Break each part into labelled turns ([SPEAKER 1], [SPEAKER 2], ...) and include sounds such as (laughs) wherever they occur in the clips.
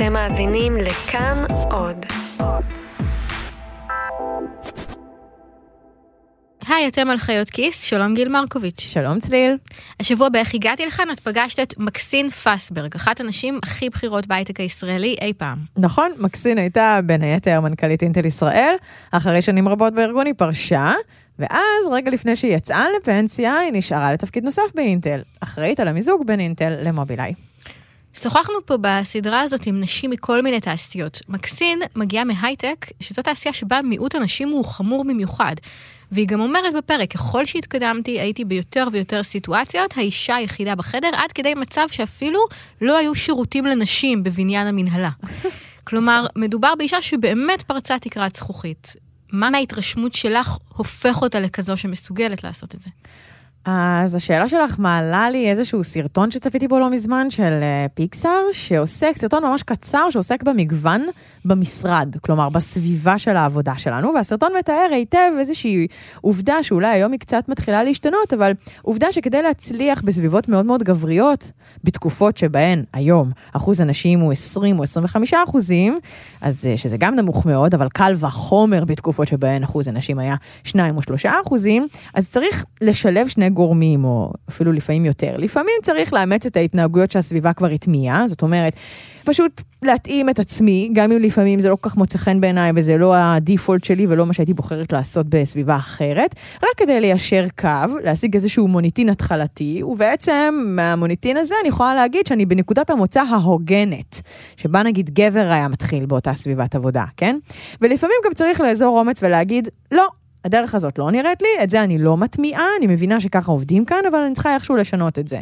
[SPEAKER 1] אתם מאזינים לכאן עוד.
[SPEAKER 2] היי, אתם על חיות כיס, שלום גיל מרקוביץ'.
[SPEAKER 3] שלום צליל.
[SPEAKER 2] השבוע באיך הגעתי לכאן, את פגשת את מקסין פסברג, אחת הנשים הכי בכירות בהייטק הישראלי אי פעם.
[SPEAKER 3] נכון, מקסין הייתה בין היתר מנכ"לית אינטל ישראל, אחרי שנים רבות בארגון היא פרשה, ואז רגע לפני שהיא יצאה לפנסיה, היא נשארה לתפקיד נוסף באינטל, אחראית על המיזוג בין אינטל למובילאיי.
[SPEAKER 2] שוחחנו פה בסדרה הזאת עם נשים מכל מיני תעשיות. מקסין מגיעה מהייטק, שזו תעשייה שבה מיעוט הנשים הוא חמור במיוחד. והיא גם אומרת בפרק, ככל שהתקדמתי, הייתי ביותר ויותר סיטואציות, האישה היחידה בחדר, עד כדי מצב שאפילו לא היו שירותים לנשים בבניין המנהלה. (laughs) כלומר, מדובר באישה שבאמת פרצה תקרת זכוכית. מה מההתרשמות שלך הופך אותה לכזו שמסוגלת לעשות את זה?
[SPEAKER 3] אז השאלה שלך מעלה לי איזשהו סרטון שצפיתי בו לא מזמן של פיקסאר, שעוסק, סרטון ממש קצר שעוסק במגוון במשרד, כלומר בסביבה של העבודה שלנו, והסרטון מתאר היטב איזושהי עובדה שאולי היום היא קצת מתחילה להשתנות, אבל עובדה שכדי להצליח בסביבות מאוד מאוד גבריות, בתקופות שבהן היום אחוז הנשים הוא 20 או 25 אחוזים, אז שזה גם נמוך מאוד, אבל קל וחומר בתקופות שבהן אחוז הנשים היה 2 או 3 אחוזים, אז צריך לשלב שני גורמים, או אפילו לפעמים יותר. לפעמים צריך לאמץ את ההתנהגויות שהסביבה כבר הטמיעה, זאת אומרת, פשוט להתאים את עצמי, גם אם לפעמים זה לא כל כך מוצא חן בעיניי וזה לא הדיפולט שלי ולא מה שהייתי בוחרת לעשות בסביבה אחרת, רק כדי ליישר קו, להשיג איזשהו מוניטין התחלתי, ובעצם מהמוניטין הזה אני יכולה להגיד שאני בנקודת המוצא ההוגנת, שבה נגיד גבר היה מתחיל באותה סביבת עבודה, כן? ולפעמים גם צריך לאזור אומץ ולהגיד, לא, הדרך הזאת לא נראית לי, את זה אני לא מטמיעה, אני מבינה שככה עובדים כאן, אבל אני צריכה איכשהו לשנות את זה.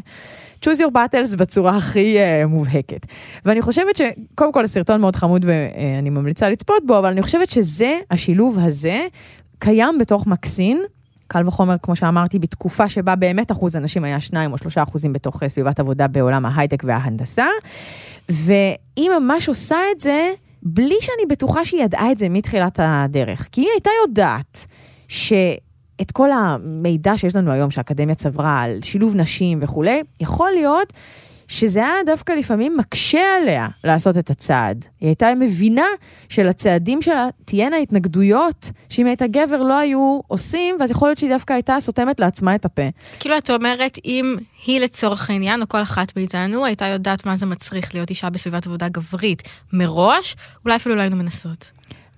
[SPEAKER 3] choose your battles בצורה הכי uh, מובהקת. ואני חושבת שקודם כל הסרטון מאוד חמוד ואני ממליצה לצפות בו, אבל אני חושבת שזה, השילוב הזה, קיים בתוך מקסין. קל וחומר, כמו שאמרתי, בתקופה שבה באמת אחוז הנשים היה 2 או 3 אחוזים בתוך סביבת עבודה בעולם ההייטק וההנדסה, והיא ממש עושה את זה בלי שאני בטוחה שהיא ידעה את זה מתחילת הדרך. כי היא הייתה יודעת שאת כל המידע שיש לנו היום שהאקדמיה צברה על שילוב נשים וכולי, יכול להיות שזה היה דווקא לפעמים מקשה עליה לעשות את הצעד. היא הייתה מבינה שלצעדים שלה תהיינה התנגדויות, שאם הייתה גבר לא היו עושים, ואז יכול להיות שהיא דווקא הייתה סותמת לעצמה את הפה.
[SPEAKER 2] כאילו את אומרת, אם היא לצורך העניין, או כל אחת מאיתנו, הייתה יודעת מה זה מצריך להיות אישה בסביבת עבודה גברית מראש, אולי אפילו לא היינו מנסות.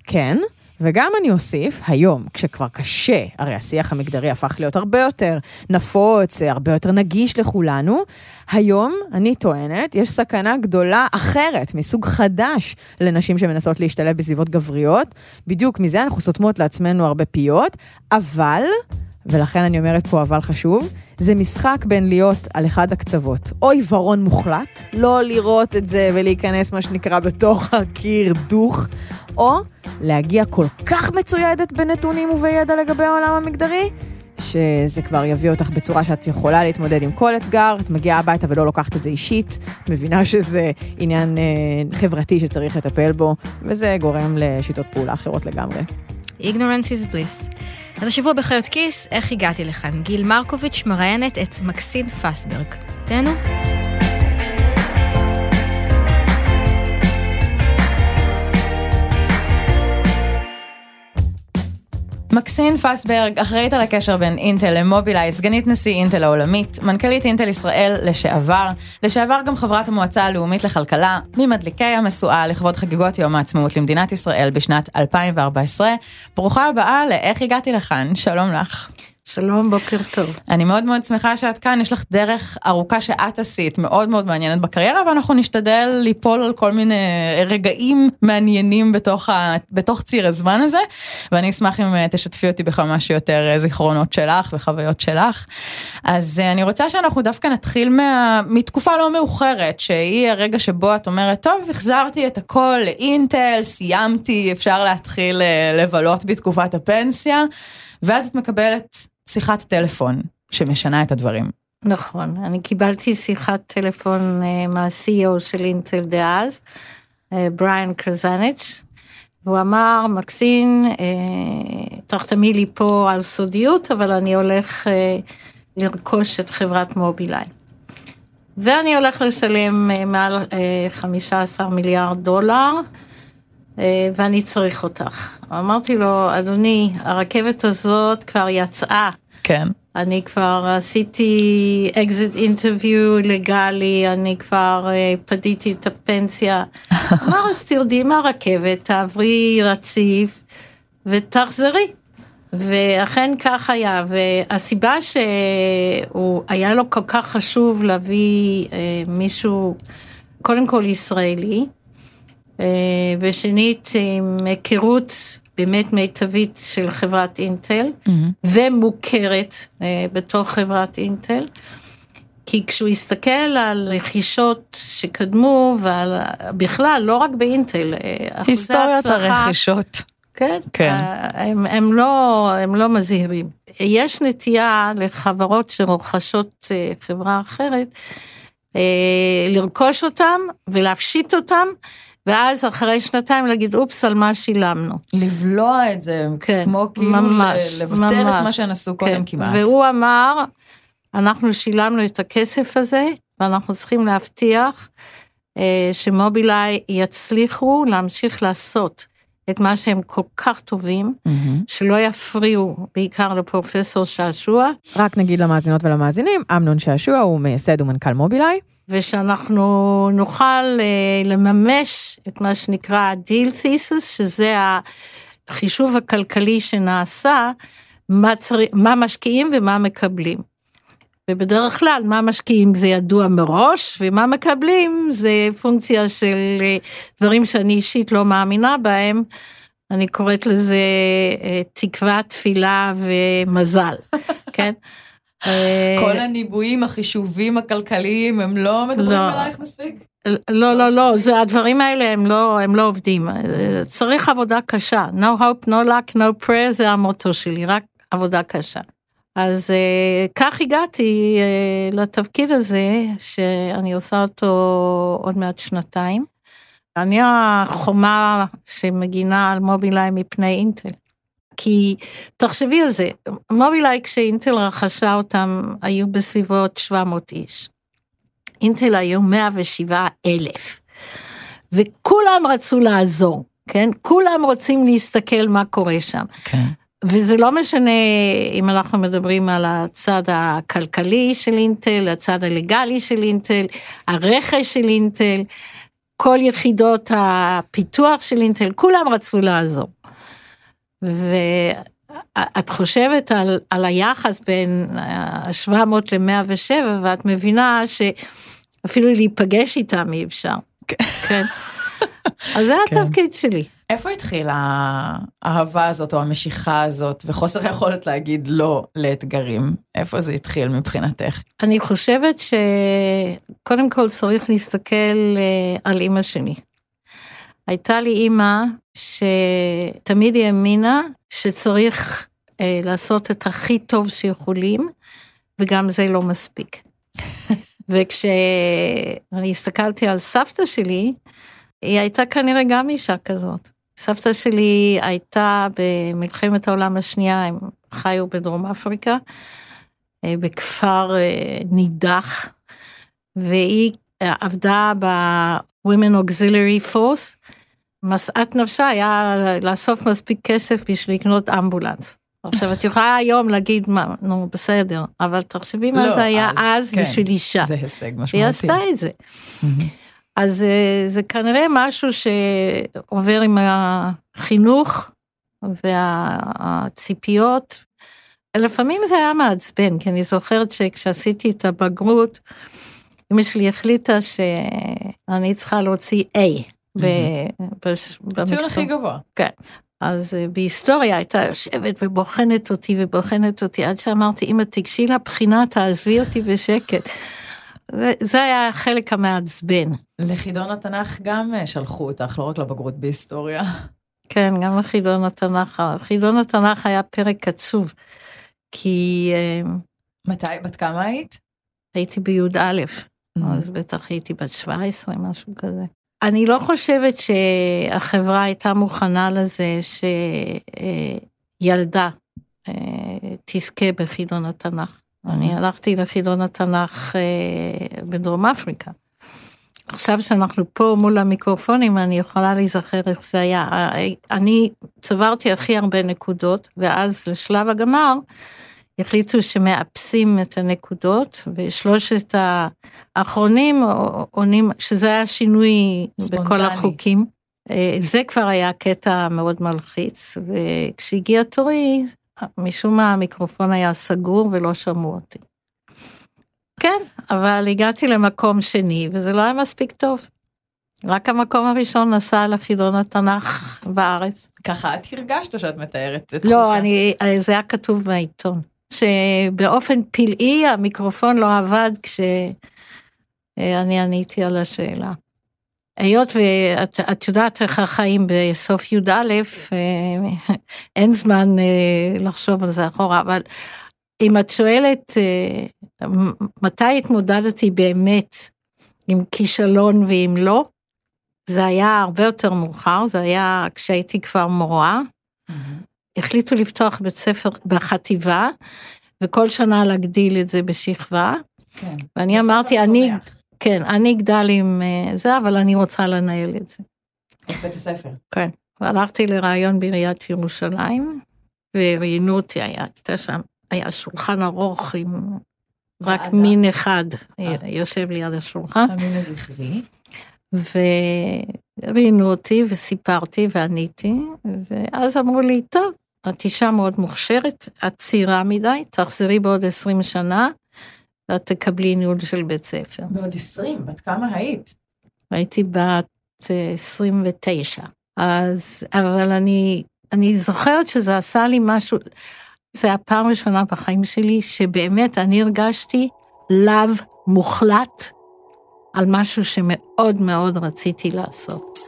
[SPEAKER 3] כן. וגם אני אוסיף, היום, כשכבר קשה, הרי השיח המגדרי הפך להיות הרבה יותר נפוץ, הרבה יותר נגיש לכולנו, היום, אני טוענת, יש סכנה גדולה אחרת, מסוג חדש, לנשים שמנסות להשתלב בסביבות גבריות. בדיוק מזה אנחנו סותמות לעצמנו הרבה פיות, אבל... ולכן אני אומרת פה אבל חשוב, זה משחק בין להיות על אחד הקצוות, או עיוורון מוחלט, לא לראות את זה ולהיכנס מה שנקרא בתוך הקיר דוך, או להגיע כל כך מצוידת בנתונים ובידע לגבי העולם המגדרי, שזה כבר יביא אותך בצורה שאת יכולה להתמודד עם כל אתגר, את מגיעה הביתה ולא לוקחת את זה אישית, מבינה שזה עניין אה, חברתי שצריך לטפל בו, וזה גורם לשיטות פעולה אחרות לגמרי.
[SPEAKER 2] Ignorance is bliss. אז השבוע בחיות כיס, איך הגעתי לכאן? גיל מרקוביץ' מראיינת את מקסין פסברג. תהנו.
[SPEAKER 3] מקסין פסברג, אחראית על הקשר בין אינטל למובילאיי, סגנית נשיא אינטל העולמית, מנכ"לית אינטל ישראל לשעבר, לשעבר גם חברת המועצה הלאומית לכלכלה, ממדליקי המשואה לכבוד חגיגות יום העצמאות למדינת ישראל בשנת 2014. ברוכה הבאה ל"איך הגעתי לכאן", שלום לך.
[SPEAKER 4] שלום, בוקר טוב.
[SPEAKER 3] אני מאוד מאוד שמחה שאת כאן, יש לך דרך ארוכה שאת עשית, מאוד מאוד מעניינת בקריירה, ואנחנו נשתדל ליפול על כל מיני רגעים מעניינים בתוך, ה, בתוך ציר הזמן הזה, ואני אשמח אם אה, תשתפי אותי בכמה שיותר אה, זיכרונות שלך וחוויות שלך. אז אה, אני רוצה שאנחנו דווקא נתחיל מה, מתקופה לא מאוחרת, שהיא הרגע שבו את אומרת, טוב, החזרתי את הכל לאינטל, סיימתי, אפשר להתחיל לבלות בתקופת הפנסיה. ואז את מקבלת שיחת טלפון שמשנה את הדברים.
[SPEAKER 4] נכון, אני קיבלתי שיחת טלפון uh, מה-CEO של אינטל דאז, uh, בריאן קרזניץ', והוא אמר, מקסין, uh, תחתמי לי פה על סודיות, אבל אני הולך לרכוש את חברת מובילאיי. ואני הולך לשלם אה, מעל אה, 15 מיליארד דולר, אה, ואני צריך אותך. אמרתי לו, אדוני, הרכבת הזאת כבר יצאה.
[SPEAKER 3] כן.
[SPEAKER 4] אני כבר עשיתי exit interview לגלי, אני כבר אה, פדיתי את הפנסיה. (laughs) אמר, אז תרדי מהרכבת, תעברי רציף ותחזרי. ואכן כך היה, והסיבה שהוא היה לו כל כך חשוב להביא אה, מישהו, קודם כל ישראלי, אה, ושנית עם היכרות באמת מיטבית של חברת אינטל, ומוכרת אה, בתוך חברת אינטל. כי כשהוא הסתכל על רכישות שקדמו, ועל בכלל, לא רק באינטל, אה,
[SPEAKER 3] היסטוריית
[SPEAKER 4] הצלחה-
[SPEAKER 3] הרכישות.
[SPEAKER 4] כן,
[SPEAKER 3] כן.
[SPEAKER 4] אה, הם, הם, לא, הם לא מזהירים. יש נטייה לחברות שרוכשות אה, חברה אחרת, לרכוש אותם ולהפשיט אותם, ואז אחרי שנתיים להגיד, אופס, על מה שילמנו.
[SPEAKER 3] לבלוע את זה,
[SPEAKER 4] כן,
[SPEAKER 3] כמו כאילו
[SPEAKER 4] ממש,
[SPEAKER 3] לבטל את
[SPEAKER 4] ממש.
[SPEAKER 3] מה שהם עשו קודם
[SPEAKER 4] כן,
[SPEAKER 3] כמעט.
[SPEAKER 4] והוא אמר, אנחנו שילמנו את הכסף הזה, ואנחנו צריכים להבטיח אה, שמובילאיי יצליחו להמשיך לעשות את מה שהם כל כך טובים,
[SPEAKER 5] מהמם.
[SPEAKER 4] שלא יפריעו בעיקר לפרופסור שעשוע,
[SPEAKER 5] רק נגיד למאזינות ולמאזינים, אמנון שעשוע הוא מייסד ומנכ"ל מובילאיי.
[SPEAKER 4] ושאנחנו נוכל אה, לממש את מה שנקרא ה-deal thesis, שזה החישוב הכלכלי שנעשה, מה, צר... מה משקיעים ומה מקבלים. ובדרך כלל מה משקיעים זה ידוע מראש, ומה מקבלים זה פונקציה של אה, דברים שאני אישית לא מאמינה בהם. אני קוראת לזה אה, תקווה, תפילה ומזל, (laughs) כן? אה,
[SPEAKER 3] כל הניבויים, החישובים הכלכליים, הם לא מדברים
[SPEAKER 4] לא.
[SPEAKER 3] עלייך מספיק?
[SPEAKER 4] לא, לא, לא, זה הדברים האלה הם לא, הם לא עובדים. צריך עבודה קשה. No hope, no luck, no prayer זה המוטו שלי, רק עבודה קשה. אז אה, כך הגעתי אה, לתפקיד הזה, שאני עושה אותו עוד מעט שנתיים. אני החומה שמגינה על מובילאיי מפני אינטל. כי תחשבי על זה, מובילאיי כשאינטל רכשה אותם היו בסביבות 700 איש. אינטל היו 107 אלף. וכולם רצו לעזור, כן? כולם רוצים להסתכל מה קורה שם.
[SPEAKER 3] כן.
[SPEAKER 4] וזה לא משנה אם אנחנו מדברים על הצד הכלכלי של אינטל, הצד הלגלי של אינטל, הרכש של אינטל, כל יחידות הפיתוח של אינטל, כולם רצו לעזור. ואת חושבת על, על היחס בין ה-700 ל-107, ואת מבינה שאפילו להיפגש איתם אי אפשר. כן. אז זה
[SPEAKER 3] כן.
[SPEAKER 4] התפקיד שלי.
[SPEAKER 3] איפה התחילה האהבה הזאת או המשיכה הזאת וחוסר היכולת להגיד לא לאתגרים? איפה זה התחיל מבחינתך?
[SPEAKER 4] אני חושבת שקודם כל צריך להסתכל אה, על אימא שלי. הייתה לי אימא שתמיד האמינה שצריך אה, לעשות את הכי טוב שיכולים, וגם זה לא מספיק. (laughs) וכשאני הסתכלתי על סבתא שלי, היא הייתה כנראה גם אישה כזאת. סבתא שלי הייתה במלחמת העולם השנייה, הם חיו בדרום אפריקה, אה, בכפר אה, נידח, והיא אה, עבדה ב-Women Auxiliary Force. משאת נפשה היה לאסוף מספיק כסף בשביל לקנות אמבולנס. עכשיו, את יכולה היום להגיד, מה, נו, בסדר, אבל תחשבי מה
[SPEAKER 3] לא,
[SPEAKER 4] זה היה
[SPEAKER 3] אז,
[SPEAKER 4] אז
[SPEAKER 3] כן,
[SPEAKER 4] בשביל אישה.
[SPEAKER 3] זה הישג משמעותי.
[SPEAKER 4] והיא עשתה את זה. אז אה, זה כנראה משהו שעובר עם החינוך והציפיות. לפעמים זה היה מעצבן, כי אני זוכרת שכשעשיתי את הבגרות, אמא שלי החליטה שאני צריכה להוציא A. ב- בש-
[SPEAKER 3] הציון
[SPEAKER 4] במקצוע.
[SPEAKER 3] הכי גבוה.
[SPEAKER 4] אז אה, בהיסטוריה הייתה יושבת ובוחנת אותי ובוחנת אותי, עד שאמרתי, אמא, תיגשי לבחינה, תעזבי אותי בשקט. זה- היה החלק המעצבן.
[SPEAKER 3] לחידון התנ"ך גם אה, שלחו אותך, לא רק לבגרות בהיסטוריה.
[SPEAKER 4] כן, גם לחידון התנ"ך. חידון התנ"ך היה פרק עצוב, כי אה,
[SPEAKER 3] מתי, בת כמה היית?
[SPEAKER 4] הייתי בי"א, אז בטח הייתי בת 17, משהו כזה. אני לא חושבת שהחברה הייתה מוכנה לזה שילדה תזכה בחידון התנ"ך. אני הלכתי לחידון התנ"ך אה, בדרום אפריקה. עכשיו שאנחנו פה מול המיקרופונים, אני יכולה להיזכר איך זה היה. אה, אני צברתי הכי הרבה נקודות, ואז לשלב הגמר, החליטו שמאפסים את הנקודות, ושלושת האחרונים עונים, שזה היה שינוי
[SPEAKER 3] ספונטני.
[SPEAKER 4] בכל החוקים. אה, זה כבר היה קטע מאוד מלחיץ, וכשהגיע תורי, משום מה המיקרופון היה סגור ולא שמעו אותי. כן, אבל הגעתי למקום שני, וזה לא היה מספיק טוב. רק המקום הראשון נסע לחידון התנ"ך בארץ.
[SPEAKER 3] ככה את הרגשת או שאת מתארת את
[SPEAKER 4] לא, אני, זה היה כתוב בעיתון, שבאופן פלאי המיקרופון לא עבד כשאני עניתי על השאלה. היות ואת את יודעת איך החיים בסוף י"א, אה, אין זמן אה, לחשוב על זה אחורה, אבל אם את שואלת אה, מתי התמודדתי באמת עם כישלון ואם לא, זה היה הרבה יותר מאוחר, זה היה כשהייתי כבר מורה. החליטו לפתוח בית ספר בחטיבה, וכל שנה להגדיל את זה בשכבה.
[SPEAKER 3] כן.
[SPEAKER 4] ואני אמרתי, אני, כן, אני אגדל עם אה, זה, אבל אני רוצה לנהל את זה.
[SPEAKER 3] את בית הספר.
[SPEAKER 4] כן. והלכתי לראיון בעיריית ירושלים, וראיינו אותי, הייתה שם, היה שולחן ארוך עם רק
[SPEAKER 3] ועדה.
[SPEAKER 4] מין אחד
[SPEAKER 3] אה.
[SPEAKER 4] יושב ליד השולחן,
[SPEAKER 3] המין הזכרי.
[SPEAKER 4] וראיינו אותי וסיפרתי ועניתי, ואז אמרו לי, טוב, את אישה מאוד מוכשרת, את צעירה מדי, תחזרי בעוד 20 שנה, ואת תקבלי ניהול של בית ספר.
[SPEAKER 3] בעוד 20, בת כמה היית?
[SPEAKER 4] הייתי בת אה, 29. אז, אבל אני, אני זוכרת שזה עשה לי משהו, זה היה פעם ראשונה בחיים שלי, שבאמת אני הרגשתי לאו מוחלט על משהו שמאוד מאוד רציתי לעשות.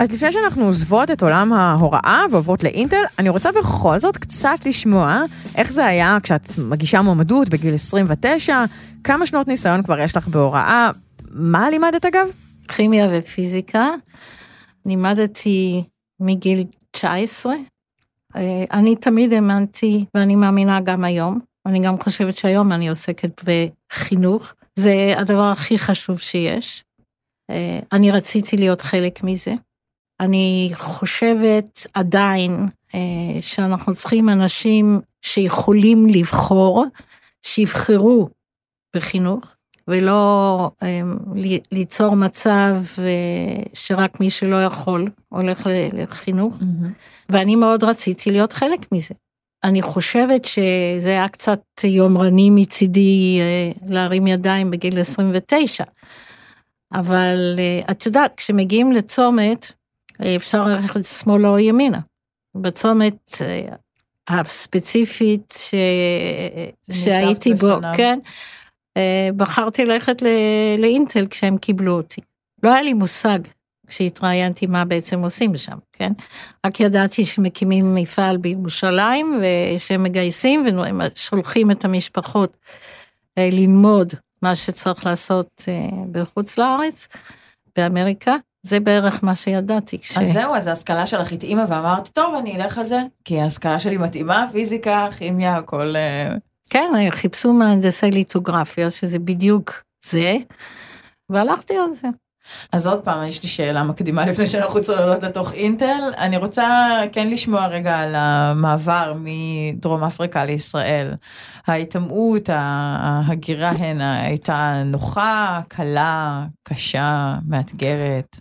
[SPEAKER 5] אז לפני שאנחנו עוזבות את עולם ההוראה ועוברות לאינטל, אני רוצה בכל זאת קצת לשמוע איך זה היה כשאת מגישה מועמדות בגיל 29, כמה שנות ניסיון כבר יש לך בהוראה, מה לימדת אגב?
[SPEAKER 4] כימיה ופיזיקה, לימדתי מגיל 19. אה, אני תמיד האמנתי, ואני מאמינה גם היום, אני גם חושבת שהיום אני עוסקת בחינוך, זה הדבר הכי חשוב שיש. אה, אני רציתי להיות חלק מזה. אני חושבת עדיין אה, שאנחנו צריכים אנשים שיכולים לבחור, שיבחרו בחינוך, ולא אה, ליצור מצב אה, שרק מי שלא יכול הולך לחינוך, ואני מאוד רציתי להיות חלק מזה. אני חושבת שזה היה קצת יומרני מצידי להרים ידיים בגיל 29, אבל את יודעת, כשמגיעים לצומת, אפשר ללכת שמאלה או ימינה. בצומת אה, הספציפית ש... שהייתי בו. כן, אה, בחרתי ללכת ל- לאינטל כשהם קיבלו אותי. לא היה לי מושג כשהתראיינתי מה בעצם עושים שם, כן? רק ידעתי שמקימים מפעל בירושלים ושהם מגייסים ושולחים את המשפחות אה, ללמוד מה שצריך לעשות אה, בחוץ לארץ, באמריקה. זה בערך מה שידעתי. כש...
[SPEAKER 3] אז זהו, אז ההשכלה שלך התאימה ואמרת, טוב, אני אלך על זה, כי ההשכלה שלי מתאימה, פיזיקה, כימיה, הכל... אה,
[SPEAKER 4] כן, חיפשו מהנדסי ליטוגרפיה, שזה בדיוק זה, והלכתי על זה.
[SPEAKER 3] אז עוד פעם, יש לי שאלה מקדימה לפני שאנחנו צוללות לתוך אינטל. אני רוצה כן לשמוע רגע על המעבר מדרום אפריקה לישראל. ההיטמעות, ההגירה הנה הייתה נוחה, קלה, קשה, מאתגרת.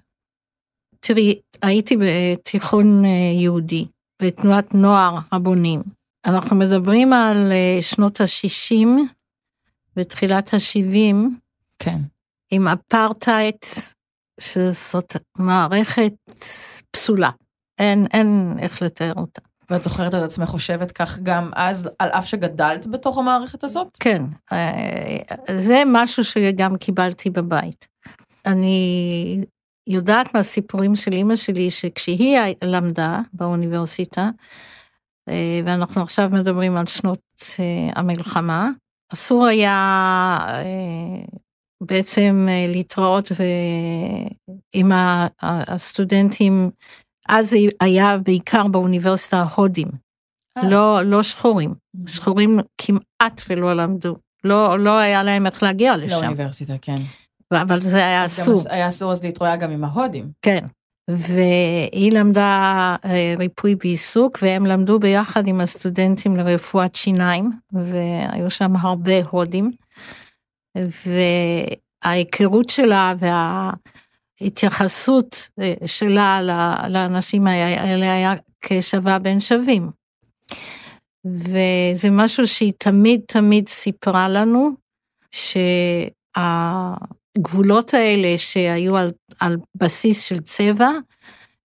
[SPEAKER 4] תראי, הייתי בתיכון אה, יהודי, בתנועת נוער הבונים. אנחנו מדברים על אה, שנות ה-60 ותחילת ה-70,
[SPEAKER 3] כן.
[SPEAKER 4] עם אפרטהייד, שזאת מערכת פסולה. אין, אין איך לתאר אותה.
[SPEAKER 3] ואת זוכרת את עצמך חושבת כך גם אז, על אף שגדלת בתוך המערכת הזאת?
[SPEAKER 4] כן, אה, זה משהו שגם קיבלתי בבית. אני יודעת מהסיפורים של אימא שלי, שכשהיא למדה באוניברסיטה, אה, ואנחנו עכשיו מדברים על שנות אה, המלחמה, אסור היה אה, בעצם להתראות עם הסטודנטים אז זה היה בעיקר באוניברסיטה ההודים. לא, לא שחורים. שחורים כמעט ולא למדו. לא, לא היה להם איך להגיע לשם,
[SPEAKER 3] לאוניברסיטה, כן.
[SPEAKER 4] אבל זה היה אסור.
[SPEAKER 3] היה אסור אז להתרועע גם עם ההודים.
[SPEAKER 4] כן. והיא למדה אה, ריפוי בעיסוק, והם למדו ביחד עם הסטודנטים לרפואת שיניים, והיו שם הרבה הודים. וההיכרות שלה וההתייחסות אה, שלה לאנשים האלה היה כשווה בין שווים. וזה משהו שהיא תמיד תמיד סיפרה לנו, שהגבולות האלה שהיו על, על בסיס של צבע,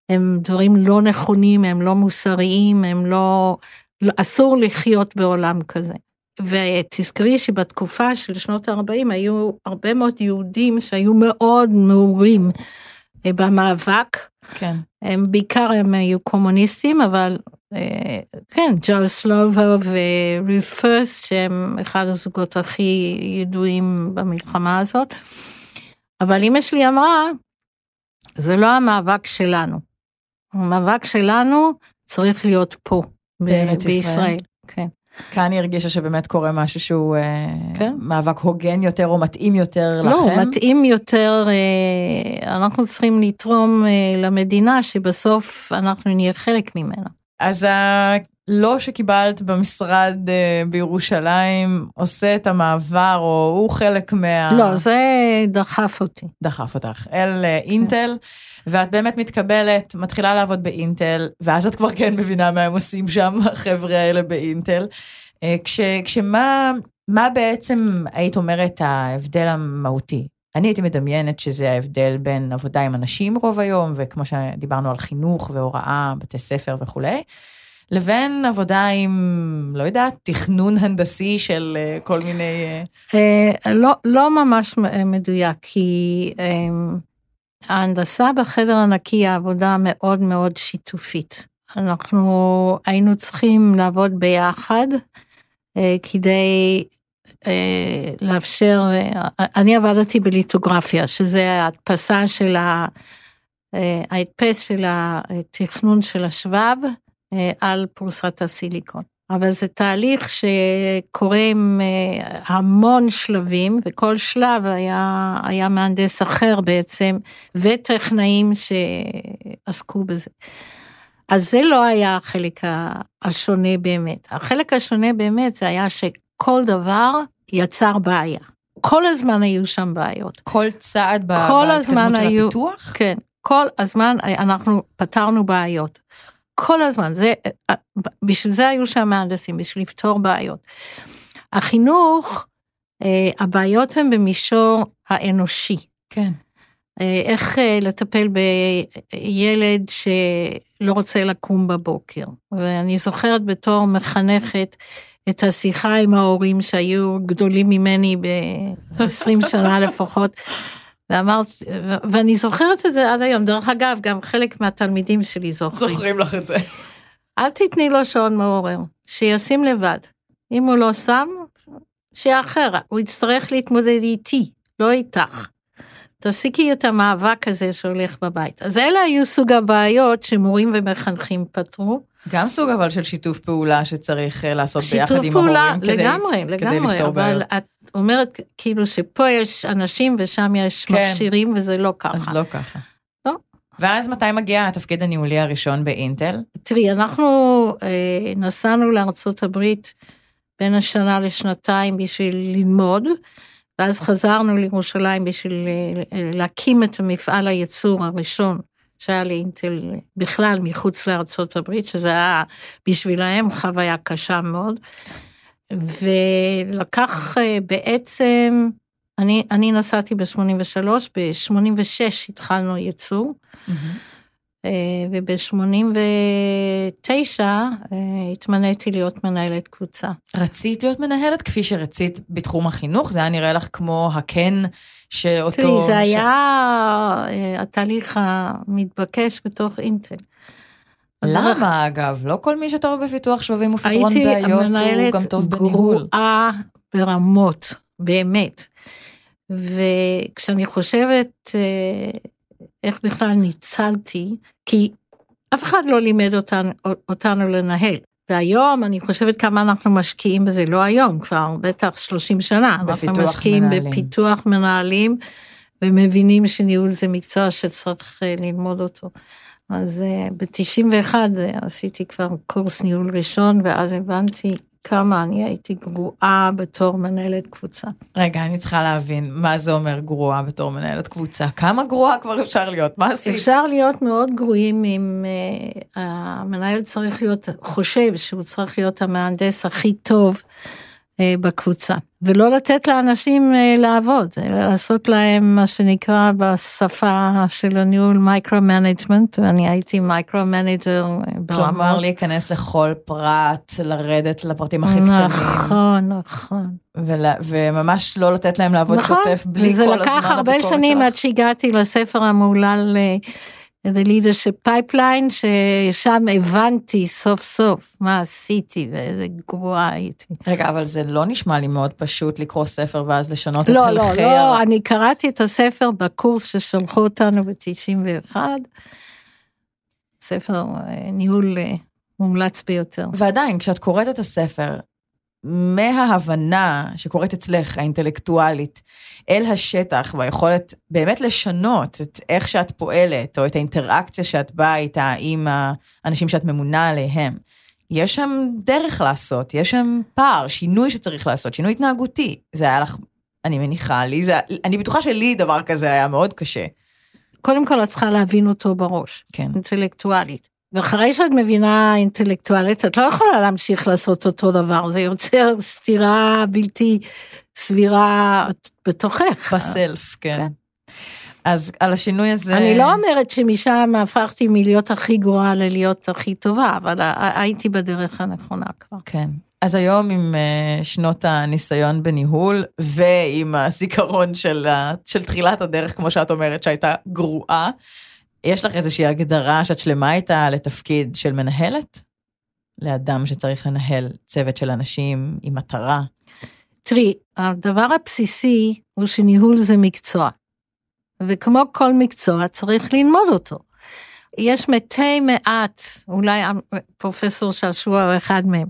[SPEAKER 4] הם דברים לא נכונים, הם לא מוסריים, הם לא... לא אסור לחיות בעולם כזה. ותזכרי שבתקופה של שנות ה-40 היו הרבה מאוד יהודים שהיו מאוד מעורים אה, במאבק.
[SPEAKER 3] כן.
[SPEAKER 4] הם בעיקר הם היו קומוניסטים, אבל אה, כן, ג'ו סלובו ורות פרסט, שהם אחד הזוגות הכי ידועים במלחמה הזאת. אבל אמא שלי אמרה, זה לא המאבק שלנו. המאבק שלנו צריך להיות פה,
[SPEAKER 3] בארץ ישראל.
[SPEAKER 4] בישראל. כן.
[SPEAKER 3] כאן היא הרגישה שבאמת קורה משהו שהוא אה,
[SPEAKER 4] כן.
[SPEAKER 3] מאבק הוגן יותר או מתאים יותר לכם.
[SPEAKER 4] לא, מתאים יותר, אה, אנחנו צריכים לתרום אה, למדינה שבסוף אנחנו נהיה חלק ממנה.
[SPEAKER 3] אז הלא שקיבלת במשרד אה, בירושלים עושה את המעבר, או הוא חלק מה...
[SPEAKER 4] לא, זה דחף אותי.
[SPEAKER 3] דחף אותך אל אה, אינטל, ואת באמת מתקבלת, מתחילה לעבוד באינטל, ואז את כבר כן מבינה מה הם עושים שם, (laughs) החבר'ה האלה באינטל. אה, כש, כשמה מה בעצם היית אומרת ההבדל המהותי? אני הייתי מדמיינת שזה ההבדל בין עבודה עם אנשים רוב היום, וכמו שדיברנו על חינוך והוראה, בתי ספר וכולי, לבין עבודה עם, לא יודעת, תכנון הנדסי של אה, כל מיני... אה,
[SPEAKER 4] אה, לא, לא ממש מדויק, כי ההנדסה בחדר הנקי, העבודה מאוד מאוד שיתופית. אנחנו היינו צריכים לעבוד ביחד כדי לאפשר, אני עבדתי בליטוגרפיה, שזה ההדפסה של ה... ההדפס של התכנון של השבב על פרוסת הסיליקון. אבל זה תהליך שקורה עם אה, המון שלבים, וכל שלב היה, היה מהנדס אחר בעצם, וטכנאים שעסקו בזה. אז זה לא היה החלק השונה באמת. החלק השונה באמת זה היה שכל דבר יצר בעיה. כל הזמן היו שם בעיות.
[SPEAKER 3] כל צעד
[SPEAKER 4] כל
[SPEAKER 3] בהתקדמות של
[SPEAKER 4] היו-
[SPEAKER 3] הפיתוח?
[SPEAKER 4] כן, כל הזמן אנחנו פתרנו בעיות. כל הזמן, זה, בשביל זה היו שם מהנדסים, בשביל לפתור בעיות. החינוך, אה, הבעיות הן במישור האנושי.
[SPEAKER 3] כן.
[SPEAKER 4] אה, איך אה, לטפל בילד שלא רוצה לקום בבוקר. ואני זוכרת בתור מחנכת את השיחה עם ההורים שהיו גדולים ממני ב-20 שנה לפחות. ואמרת, ואני זוכרת את זה עד היום, דרך אגב, גם חלק מהתלמידים שלי זוכרים.
[SPEAKER 3] זוכרים לך את זה.
[SPEAKER 4] אל תתני לו שעון מעורר, שישים לבד. אם הוא לא שם, שיאחר, הוא יצטרך להתמודד איתי, לא איתך. תפסיקי את המאבק הזה שהולך בבית. אז אלה היו סוג הבעיות שמורים ומחנכים פתרו.
[SPEAKER 3] גם סוג אבל של שיתוף פעולה שצריך אה, לעשות ביחד
[SPEAKER 4] שיתוף
[SPEAKER 3] עם
[SPEAKER 4] פעולה,
[SPEAKER 3] ההורים כדי...
[SPEAKER 4] לגמרי, לגמרי,
[SPEAKER 3] לפתור
[SPEAKER 4] אבל
[SPEAKER 3] בעיות.
[SPEAKER 4] את אומרת כאילו שפה יש אנשים ושם יש
[SPEAKER 3] כן.
[SPEAKER 4] מכשירים וזה לא ככה.
[SPEAKER 3] אז לא ככה.
[SPEAKER 4] לא.
[SPEAKER 3] ואז מתי מגיע התפקיד הניהולי הראשון באינטל?
[SPEAKER 4] תראי, אנחנו אה, נסענו לארצות הברית בין השנה לשנתיים בשביל ללמוד, ואז חזרנו לירושלים בשביל אה, להקים את המפעל הייצור הראשון שהיה לאינטל בכלל מחוץ לארצות הברית, שזה היה בשבילהם חוויה קשה מאוד. ולקח אה, בעצם, אני, אני נסעתי ב-83, ב-86 התחלנו ייצור. אה, וב-89 התמניתי להיות מנהלת קבוצה.
[SPEAKER 3] רצית להיות מנהלת כפי שרצית בתחום החינוך? זה היה נראה לך כמו הקן שאותו...
[SPEAKER 4] תראי, זה
[SPEAKER 3] ש-
[SPEAKER 4] היה אה, התהליך המתבקש בתוך אינטל. הדרך-
[SPEAKER 3] למה אגב? לא כל מי שטוב בפיתוח שבבים ופתרון
[SPEAKER 4] הייתי
[SPEAKER 3] בעיות הוא
[SPEAKER 4] מנהלת
[SPEAKER 3] גם טוב בניהול.
[SPEAKER 4] גרועה ברמות, באמת. וכשאני חושבת אה, איך בכלל ניצלתי, כי אף אחד לא לימד אותנו, אותנו לנהל. והיום אני חושבת כמה אנחנו משקיעים בזה, לא היום, כבר בטח 30 שנה. אנחנו משקיעים
[SPEAKER 3] מנהלים.
[SPEAKER 4] בפיתוח מנהלים, ומבינים שניהול זה מקצוע שצריך אה, ללמוד אותו. אז ב-91 עשיתי כבר קורס ניהול ראשון, ואז הבנתי כמה אני הייתי גרועה בתור מנהלת קבוצה.
[SPEAKER 3] רגע, אני צריכה להבין מה זה אומר גרועה בתור מנהלת קבוצה. כמה גרועה כבר אפשר להיות? מה עשית?
[SPEAKER 4] אפשר להיות מאוד גרועים אם uh, המנהל צריך להיות, חושב שהוא צריך להיות המהנדס הכי טוב בקבוצה, ולא לתת לאנשים uh, לעבוד, אלא לעשות להם מה שנקרא בשפה של הניהול micro-management, ואני הייתי micro-manager ברמות.
[SPEAKER 3] כלומר, להיכנס לכל פרט, לרדת לפרטים הכי קטנים.
[SPEAKER 4] נכון, נכון.
[SPEAKER 3] ולה, וממש לא לתת להם לעבוד
[SPEAKER 4] נכון,
[SPEAKER 3] שוטף בלי כל
[SPEAKER 4] וזה
[SPEAKER 3] הזמן
[SPEAKER 4] לקח הרבה
[SPEAKER 3] הביקורת
[SPEAKER 4] שנים
[SPEAKER 3] שלך.
[SPEAKER 4] עד שהגעתי לספר המהולל The Leadership Pipeline, ששם הבנתי סוף סוף מה עשיתי ואיזה גרועה הייתי.
[SPEAKER 3] רגע, אבל זה לא נשמע לי מאוד פשוט לקרוא ספר ואז לשנות את
[SPEAKER 4] לא,
[SPEAKER 3] הלכי...
[SPEAKER 4] לא,
[SPEAKER 3] ה-
[SPEAKER 4] לא, אני קראתי את הספר בקורס ששלחו אותנו ב-91, ספר אה, ניהול אה, מומלץ ביותר.
[SPEAKER 3] ועדיין, כשאת קוראת את הספר, מההבנה שקורית אצלך, האינטלקטואלית, אל השטח, והיכולת באמת לשנות את איך שאת פועלת, או את האינטראקציה שאת באה איתה עם האנשים שאת ממונה עליהם, יש שם דרך לעשות, יש שם פער, שינוי שצריך לעשות, שינוי התנהגותי. זה היה לך, אני מניחה, לי זה, אני בטוחה שלי דבר כזה היה מאוד קשה.
[SPEAKER 4] קודם כל את צריכה להבין אותו בראש.
[SPEAKER 3] כן.
[SPEAKER 4] אינטלקטואלית. ואחרי שאת מבינה אינטלקטואלית, את לא יכולה להמשיך לעשות אותו דבר, זה יוצר סתירה בלתי סבירה בתוכך.
[SPEAKER 3] בסלף, כן.
[SPEAKER 4] כן.
[SPEAKER 3] אז על השינוי הזה...
[SPEAKER 4] אני לא אומרת שמשם הפכתי מלהיות הכי גרועה ללהיות הכי טובה, אבל הייתי בדרך הנכונה כבר.
[SPEAKER 3] כן. אז היום עם uh, שנות הניסיון בניהול ועם הזיכרון של, של תחילת הדרך, כמו שאת אומרת, שהייתה גרועה, יש לך איזושהי הגדרה שאת שלמה איתה לתפקיד של מנהלת? לאדם שצריך לנהל צוות של אנשים עם מטרה.
[SPEAKER 4] תראי, הדבר הבסיסי הוא שניהול זה מקצוע. וכמו כל מקצוע, צריך ללמוד אותו. יש מתי מעט, אולי פרופסור שעשוע הוא אחד מהם,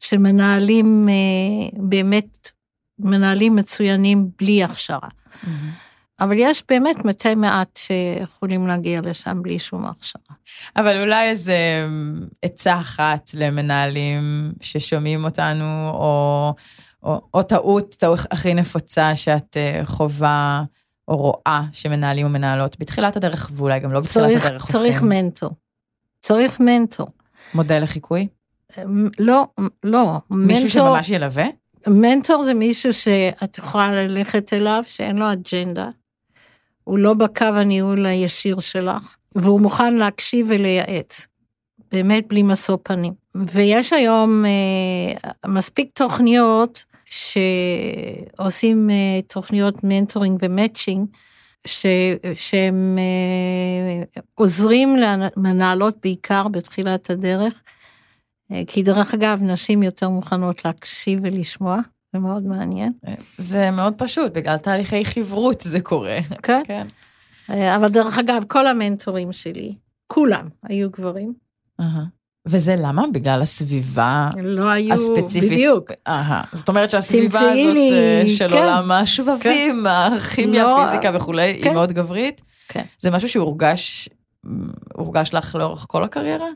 [SPEAKER 4] שמנהלים אה, באמת, מנהלים מצוינים בלי הכשרה. אבל יש באמת מתי מעט שיכולים להגיע לשם בלי שום הכשרה.
[SPEAKER 3] אבל אולי איזה עצה אחת למנהלים ששומעים אותנו, או, או, או טעות, טעות הכי נפוצה שאת אה, חווה או רואה שמנהלים ומנהלות בתחילת הדרך, ואולי גם לא בתחילת
[SPEAKER 4] צריך,
[SPEAKER 3] הדרך
[SPEAKER 4] צריך
[SPEAKER 3] עושים.
[SPEAKER 4] מנטור. צריך מנטור.
[SPEAKER 3] מודל לחיקוי?
[SPEAKER 4] לא, לא.
[SPEAKER 3] מישהו
[SPEAKER 4] מנטור,
[SPEAKER 3] שממש ילווה?
[SPEAKER 4] מנטור זה מישהו שאת יכולה ללכת אליו, שאין לו אג'נדה. הוא לא בקו הניהול הישיר שלך, והוא מוכן להקשיב ולייעץ. באמת בלי משוא פנים. ויש היום אה, מספיק תוכניות שעושים אה, תוכניות mentoring ו matching, ש, שהם אה, עוזרים למנהלות בעיקר בתחילת הדרך. אה, כי דרך אגב, נשים יותר מוכנות להקשיב ולשמוע, זה מאוד מעניין.
[SPEAKER 3] זה מאוד פשוט, בגלל תהליכי חברות זה קורה.
[SPEAKER 4] כן.
[SPEAKER 3] כן.
[SPEAKER 4] אה, אבל דרך אגב, כל המנטורים שלי, כולם היו גברים.
[SPEAKER 3] וזה למה? בגלל הסביבה
[SPEAKER 4] לא היו,
[SPEAKER 3] הספציפית?
[SPEAKER 4] בדיוק.
[SPEAKER 3] אהה. זאת אומרת שהסביבה הזאת
[SPEAKER 4] לי,
[SPEAKER 3] אה, של
[SPEAKER 4] כן.
[SPEAKER 3] עולם השבבים, הכימיה,
[SPEAKER 4] לא,
[SPEAKER 3] הפיזיקה וכולי, היא
[SPEAKER 4] כן.
[SPEAKER 3] מאוד גברית?
[SPEAKER 4] כן.
[SPEAKER 3] זה משהו שהורגש, הורגש לך לאורך כל הקריירה?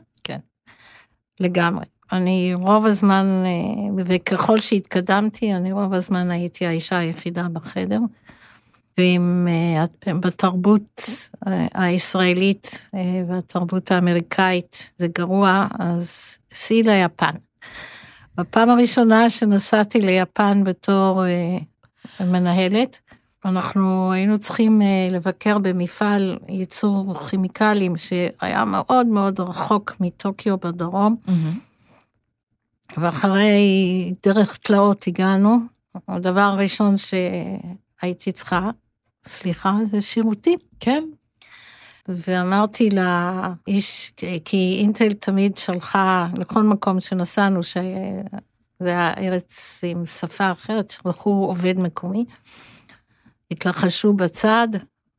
[SPEAKER 4] לגמרי. אני רוב הזמן, אה, וככל שהתקדמתי, אני רוב הזמן הייתי האישה היחידה בחדר. ואם אה, בתרבות אה, הישראלית והתרבות האמריקאית זה גרוע, אז סעי ליפן. בפעם הראשונה שנסעתי ליפן בתור מנהלת, אנחנו היינו צריכים לבקר במפעל ייצור כימיקלים שהיה מאוד מאוד רחוק מטוקיו בדרום, ואחרי דרך תלאות הגענו. הדבר הראשון שהייתי צריכה, סליחה, זה שירותים.
[SPEAKER 3] כן.
[SPEAKER 4] ואמרתי לאיש, כי אינטל תמיד שלחה לכל מקום שנסענו, שזה היה ארץ עם שפה אחרת, שלחו עובד מקומי. התלחשו בצד,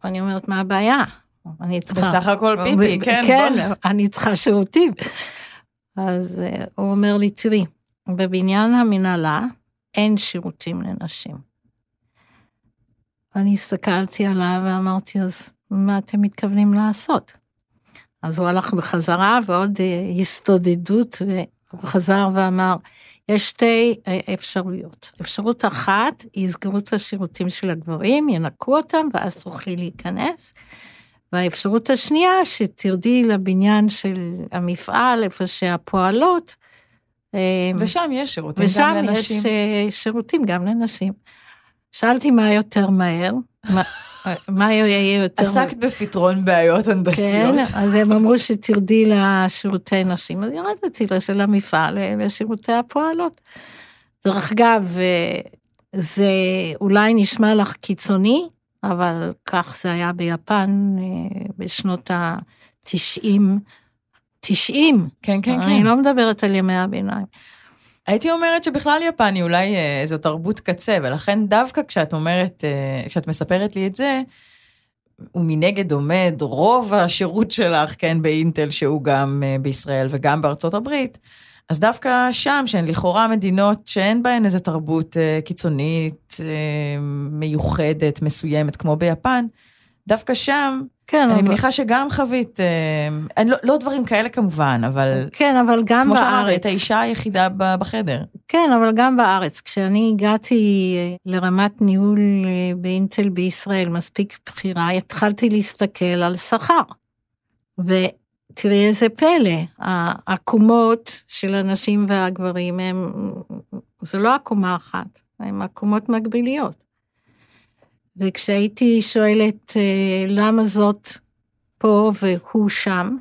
[SPEAKER 4] ואני אומרת, מה הבעיה? אני צריכה...
[SPEAKER 3] בסך הכל פיפי, כן.
[SPEAKER 4] כן,
[SPEAKER 3] בוא.
[SPEAKER 4] אני צריכה שירותים. אז אה, הוא אומר לי, תראי, בבניין המנהלה אין שירותים לנשים. ואני הסתכלתי עליו ואמרתי, אז מה אתם מתכוונים לעשות? אז הוא הלך בחזרה ועוד אה, הסתודדות, והוא חזר ואמר, יש שתי אה, אפשרויות. אפשרות אחת, יסגרו את השירותים של הגברים, ינקו אותם, ואז תוכלי להיכנס. והאפשרות השנייה, שתרדי לבניין של המפעל, איפה שהפועלות, אה,
[SPEAKER 3] ושם יש שירותים
[SPEAKER 4] ושם
[SPEAKER 3] גם לנשים.
[SPEAKER 4] יש אה, שירותים גם לנשים. שאלתי מה יותר מהר, מה- (laughs) מה יהיה יותר.
[SPEAKER 3] עסקת בפתרון בעיות הנדסיות.
[SPEAKER 4] כן, אז הם אמרו שתרדי לשירותי נשים, אז ירדתי של המפעל לשירותי הפועלות. דרך אגב, אה, זה אולי נשמע לך קיצוני, אבל כך זה היה ביפן אה, בשנות ה-90. 90,
[SPEAKER 3] כן, כן,
[SPEAKER 4] אני
[SPEAKER 3] כן.
[SPEAKER 4] לא מדברת על ימי הביניים.
[SPEAKER 3] הייתי אומרת שבכלל יפן היא אולי אה, זו תרבות קצה, ולכן דווקא כשאת אומרת, אה, כשאת מספרת לי את זה, ומנגד עומד רוב השירות שלך, כן, באינטל, שהוא גם אה, בישראל וגם בארצות הברית, אז דווקא שם, שהן לכאורה מדינות שאין בהן איזו תרבות אה, קיצונית, אה, מיוחדת, מסוימת, כמו ביפן, דווקא שם,
[SPEAKER 4] כן,
[SPEAKER 3] אני
[SPEAKER 4] אבל-
[SPEAKER 3] מניחה שגם חווית, אה, לא, לא דברים כאלה כמובן, אבל
[SPEAKER 4] כן, אבל גם
[SPEAKER 3] כמו שאמרת,
[SPEAKER 4] בארץ.
[SPEAKER 3] את האישה היחידה בחדר.
[SPEAKER 4] כן, אבל גם בארץ. כשאני הגעתי אה, לרמת ניהול אה, באינטל בישראל, מספיק בכירה, התחלתי להסתכל על שכר. ותראי איזה פלא, העקומות של הנשים והגברים הם, זה לא עקומה אחת, הן עקומות מקביליות. וכשהייתי שואלת אה, למה זאת פה והוא שם,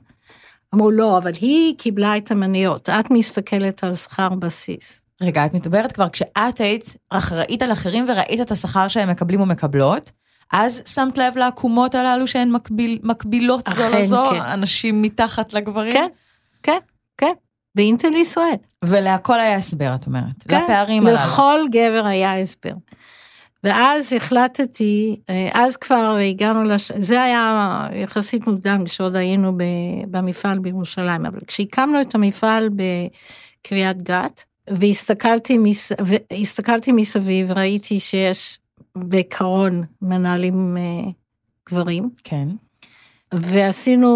[SPEAKER 4] אמרו לא, אבל היא קיבלה את המניות, את מסתכלת על שכר בסיס.
[SPEAKER 3] רגע, את מדברת כבר כשאת היית אחראית על אחרים וראית את השכר שהם מקבלים ומקבלות, אז שמת לב לעקומות הללו שהן מקביל, מקבילות זו לזו,
[SPEAKER 4] כן.
[SPEAKER 3] אנשים מתחת לגברים?
[SPEAKER 4] כן, כן, כן, באינטל ישראל.
[SPEAKER 3] ולהכל היה הסבר, את אומרת.
[SPEAKER 4] כן,
[SPEAKER 3] לפערים הללו.
[SPEAKER 4] לכל גבר היה הסבר. ואז החלטתי, אה, אז כבר הגענו, לש... זה היה יחסית מוקדם, כשעוד היינו ב... במפעל בירושלים, אבל כשהקמנו את המפעל בקריית גת, והסתכלתי, מס... והסתכלתי מסביב, ראיתי שיש בעיקרון מנהלים אה, גברים,
[SPEAKER 3] כן.
[SPEAKER 4] ועשינו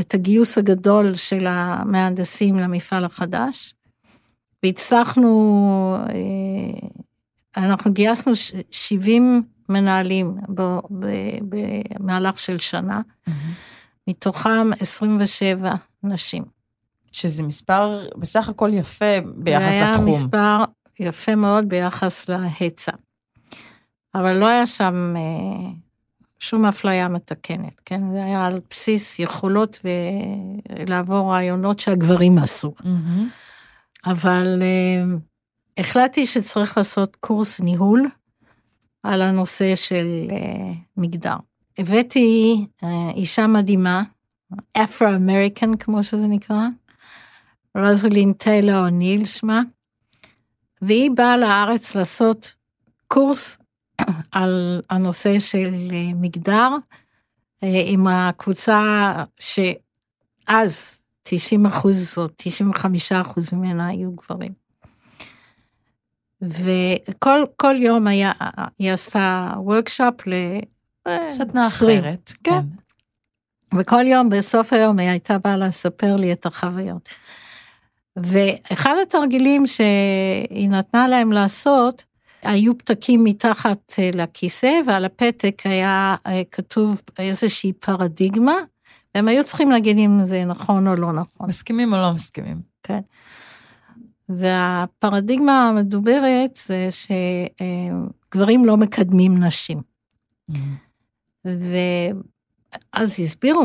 [SPEAKER 4] את הגיוס הגדול של המהנדסים למפעל החדש, והצלחנו, אה, אנחנו גייסנו ש- 70 מנהלים במהלך של שנה, מתוכם 27 נשים.
[SPEAKER 3] שזה מספר בסך הכל יפה ביחס
[SPEAKER 4] זה היה
[SPEAKER 3] לתחום.
[SPEAKER 4] מספר יפה מאוד ביחס להיצע. אבל לא היה שם אה, שום אפליה מתקנת, כן? זה היה על בסיס יכולות ולעבור רעיונות שהגברים עשו.
[SPEAKER 3] מהמם.
[SPEAKER 4] אבל אה, החלטתי שצריך לעשות קורס ניהול על הנושא של אה, מגדר. הבאתי אה, אישה מדהימה, אפרו-אמריקן כמו שזה נקרא, רוזלין טיילר אוניל שמה, והיא באה לארץ לעשות קורס על הנושא של אה, מגדר, אה, עם הקבוצה שאז 90 אחוז או 95 אחוז ממנה היו גברים. וכל כל יום היה, היא עשתה וורקשופ ל... אה,
[SPEAKER 3] סדנה
[SPEAKER 4] 20.
[SPEAKER 3] אחרת.
[SPEAKER 4] כן. וכל יום, בסוף היום, היא הייתה באה לספר לי את החוויות. ואחד התרגילים שהיא נתנה להם לעשות, היו פתקים מתחת אה, לכיסא, ועל הפתק היה אה, כתוב איזושהי פרדיגמה, והם היו צריכים להגיד אם זה נכון או לא נכון.
[SPEAKER 3] מסכימים או לא מסכימים?
[SPEAKER 4] והפרדיגמה המדוברת זה שגברים לא מקדמים נשים. ואז הסבירו,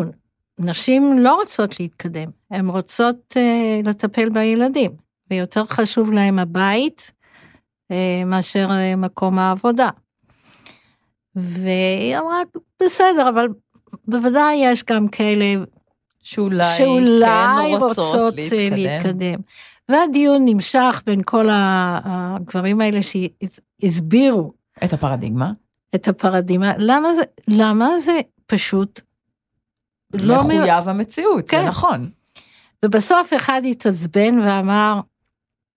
[SPEAKER 4] נשים לא רוצות להתקדם, הן רוצות uh, לטפל בילדים, ויותר חשוב להם הבית מאשר uh, מקום העבודה. והיא אמרה, בסדר, אבל בוודאי יש גם כאלה
[SPEAKER 3] שאולי,
[SPEAKER 4] שאולי
[SPEAKER 3] כן רוצות,
[SPEAKER 4] רוצות אה,
[SPEAKER 3] להתקדם.
[SPEAKER 4] להתקדם. והדיון נמשך בין כל הגברים האלה שהסבירו
[SPEAKER 3] את הפרדיגמה.
[SPEAKER 4] את הפרדימה. למה זה, למה זה פשוט לא... מ-
[SPEAKER 3] מחויב המציאות, זה
[SPEAKER 4] כן.
[SPEAKER 3] נכון.
[SPEAKER 4] ובסוף אחד התעצבן ואמר,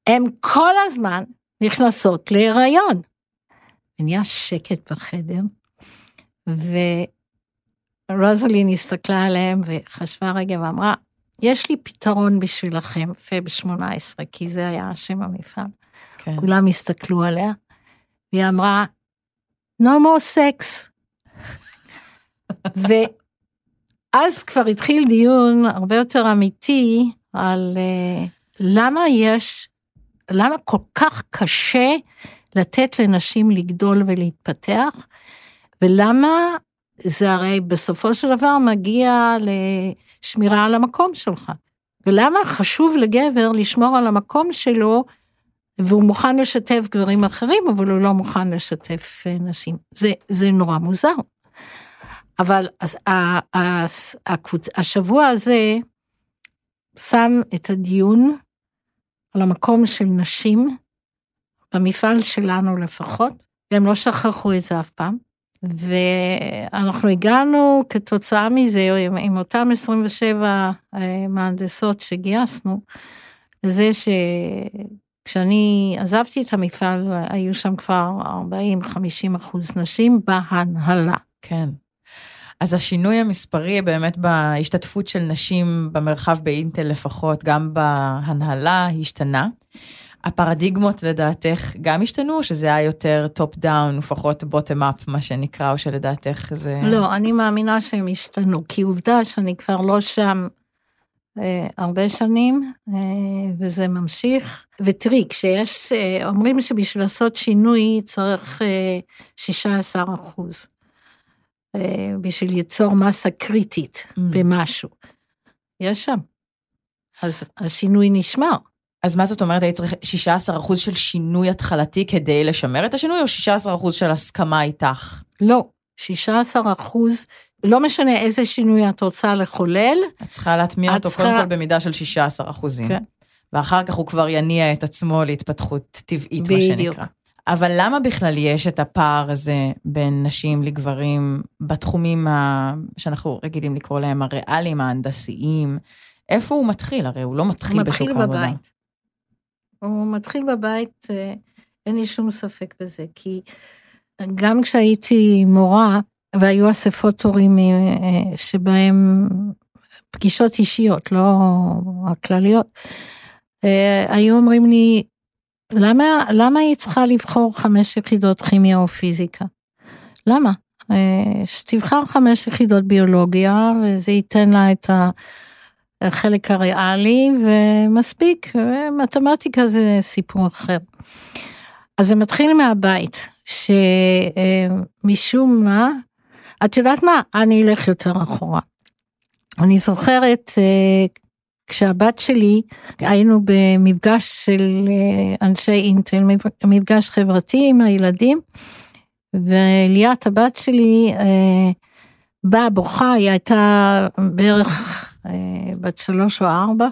[SPEAKER 4] הן כל הזמן נכנסות להיריון. ונהיה שקט בחדר, ורוזלין הסתכלה עליהם וחשבה רגע ואמרה, יש לי פתרון בשבילכם, פב 18, כי זה היה שם המפעל.
[SPEAKER 3] כן.
[SPEAKER 4] כולם הסתכלו עליה, והיא אמרה, no more sex. (laughs) ואז כבר התחיל דיון הרבה יותר אמיתי על uh, למה יש, למה כל כך קשה לתת לנשים לגדול ולהתפתח, ולמה זה הרי בסופו של דבר מגיע לשמירה על המקום שלך. ולמה חשוב לגבר לשמור על המקום שלו והוא מוכן לשתף גברים אחרים, אבל הוא לא מוכן לשתף אה, נשים. זה, זה נורא מוזר. אבל אז, ה, ה, הקבוצ, השבוע הזה שם את הדיון על המקום של נשים, במפעל שלנו לפחות, והם לא שכחו את זה אף פעם. ואנחנו הגענו כתוצאה מזה, עם, עם אותם 27 אה, מהנדסות שגייסנו, לזה ש... כשאני עזבתי את המפעל, היו שם כבר 40-50 אחוז נשים בהנהלה.
[SPEAKER 3] כן. אז השינוי המספרי באמת בהשתתפות של נשים במרחב באינטל לפחות, גם בהנהלה, השתנה. הפרדיגמות לדעתך גם השתנו, או שזה היה יותר top down ופחות bottom up, מה שנקרא, או שלדעתך זה...
[SPEAKER 4] לא, אני מאמינה שהם השתנו, כי עובדה שאני כבר לא שם אה, הרבה שנים, אה, וזה ממשיך. ותראי, כשיש, אה, אומרים שבשביל לעשות שינוי צריך אה, 16 אחוז, בשביל ליצור מסה קריטית
[SPEAKER 3] Mm.
[SPEAKER 4] במשהו. יש שם. אז השינוי נשמר.
[SPEAKER 3] אז מה זאת אומרת, היית צריך 16 אחוז של שינוי התחלתי כדי לשמר את השינוי, או 16 אחוז של הסכמה איתך?
[SPEAKER 4] לא, 16 אחוז, לא משנה איזה שינוי את רוצה לחולל,
[SPEAKER 3] את צריכה להטמיע אותו
[SPEAKER 4] צריכה-
[SPEAKER 3] קודם כל במידה של 16 אחוזים.
[SPEAKER 4] כן.
[SPEAKER 3] ואחר כך הוא כבר יניע את עצמו להתפתחות טבעית, מה
[SPEAKER 4] בדיוק.
[SPEAKER 3] שנקרא. אבל למה בכלל יש את הפער הזה בין נשים לגברים בתחומים ה... שאנחנו רגילים לקרוא להם הריאליים, ההנדסיים? איפה הוא מתחיל? הרי הוא לא מתחיל
[SPEAKER 4] הוא
[SPEAKER 3] בשוק
[SPEAKER 4] מתחיל
[SPEAKER 3] העבודה.
[SPEAKER 4] בבית. הוא מתחיל בבית, אה, אין לי שום ספק בזה, כי גם כשהייתי מורה, והיו אספות הורים אה, שבהם פגישות אישיות, לא הכלליות, אה, היו אומרים לי, למה, למה היא צריכה לבחור חמש יחידות כימיה או פיזיקה? למה? אה, שתבחר חמש יחידות ביולוגיה, וזה ייתן לה את. החלק הריאלי, ומספיק, מתמטיקה זה סיפור אחר. אז זה מתחיל מהבית, שמשום מה, את יודעת מה? אני אלך יותר אחורה. אני זוכרת, אה, כשהבת שלי, היינו במפגש של אה, אנשי אינטל, מפגש חברתי עם הילדים, וליאת הבת שלי אה, באה בוכה, היא הייתה בערך אה, בת שלוש או ארבע,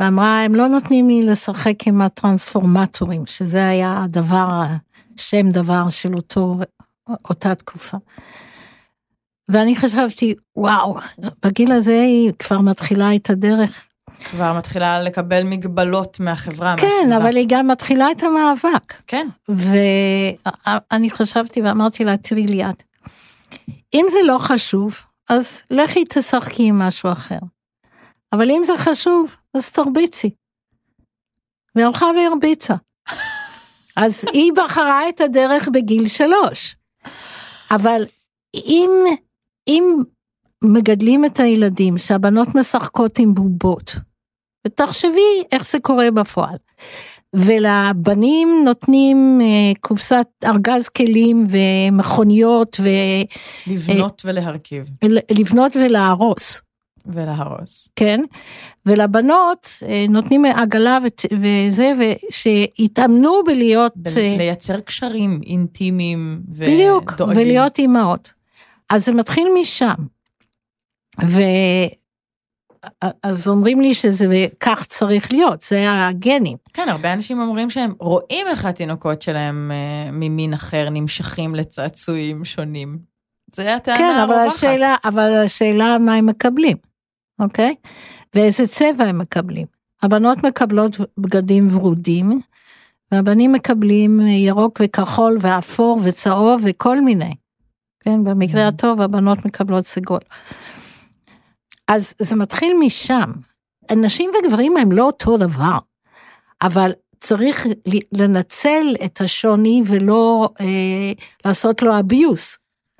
[SPEAKER 4] ואמרה, הם לא נותנים לי לשחק עם הטרנספורמטורים, שזה היה הדבר, שם דבר של אותו, אותה תקופה. ואני חשבתי, וואו, בגיל הזה היא כבר מתחילה את הדרך.
[SPEAKER 3] כבר מתחילה לקבל מגבלות מהחברה,
[SPEAKER 4] כן,
[SPEAKER 3] מהסביבה.
[SPEAKER 4] אבל היא גם מתחילה את המאבק.
[SPEAKER 3] כן,
[SPEAKER 4] ואני חשבתי ואמרתי לה, תראי ליאת, אם זה לא חשוב, אז לכי תשחקי עם משהו אחר. אבל אם זה חשוב, אז תרביצי. והלכה והרביצה. אז היא בחרה את הדרך בגיל שלוש. אבל אם, אם מגדלים את הילדים שהבנות משחקות עם בובות, ותחשבי איך זה קורה בפועל. ולבנים נותנים אה, קופסת ארגז כלים ומכוניות
[SPEAKER 3] לבנות ולהרכיב,
[SPEAKER 4] ולבנות ולהרוס,
[SPEAKER 3] ולהרוס.
[SPEAKER 4] כן? ולבנות אה, נותנים עגלה וזה, ושיתאמנו בלהיות,
[SPEAKER 3] ב-
[SPEAKER 4] אה,
[SPEAKER 3] לייצר קשרים אינטימיים
[SPEAKER 4] בדיוק,
[SPEAKER 3] ודואגים.
[SPEAKER 4] ולהיות אימהות. אז זה מתחיל משם. ו... אז אומרים לי שזה כך צריך להיות, זה הגנים.
[SPEAKER 3] כן, הרבה אנשים אומרים שהם רואים איך התינוקות שלהם אה, ממין אחר נמשכים לצעצועים שונים. זה הטענה
[SPEAKER 4] כן, אבל
[SPEAKER 3] הרווחת.
[SPEAKER 4] השאלה, אבל השאלה מה הם מקבלים, אוקיי? ואיזה צבע הם מקבלים. הבנות מקבלות בגדים ורודים, והבנים מקבלים ירוק וכחול ואפור וצהוב וכל מיני. כן, במקרה
[SPEAKER 3] Mhm.
[SPEAKER 4] הטוב הבנות מקבלות סגול. אז זה מתחיל משם. נשים וגברים הם לא אותו דבר, אבל צריך לנצל את השוני ולא אה, לעשות לו abuse.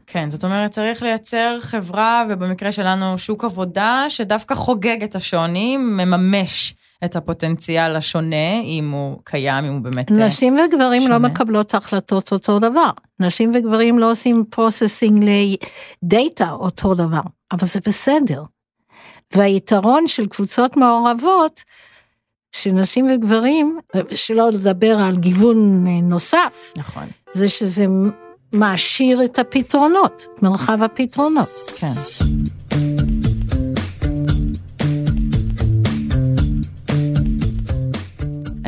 [SPEAKER 3] כן, זאת אומרת, צריך לייצר חברה, ובמקרה שלנו שוק עבודה, שדווקא חוגג את השוני, מממש את הפוטנציאל השונה, אם הוא קיים, אם הוא באמת... אה,
[SPEAKER 4] נשים וגברים לא
[SPEAKER 3] שונה.
[SPEAKER 4] מקבלות החלטות אותו דבר. נשים וגברים לא עושים processing לדאטה אותו דבר, אבל זה בסדר. והיתרון של קבוצות מעורבות, של נשים וגברים, שלא לדבר על גיוון אה, נוסף,
[SPEAKER 3] נכון,
[SPEAKER 4] זה שזה מעשיר את הפתרונות, את מרחב הפתרונות.
[SPEAKER 3] כן.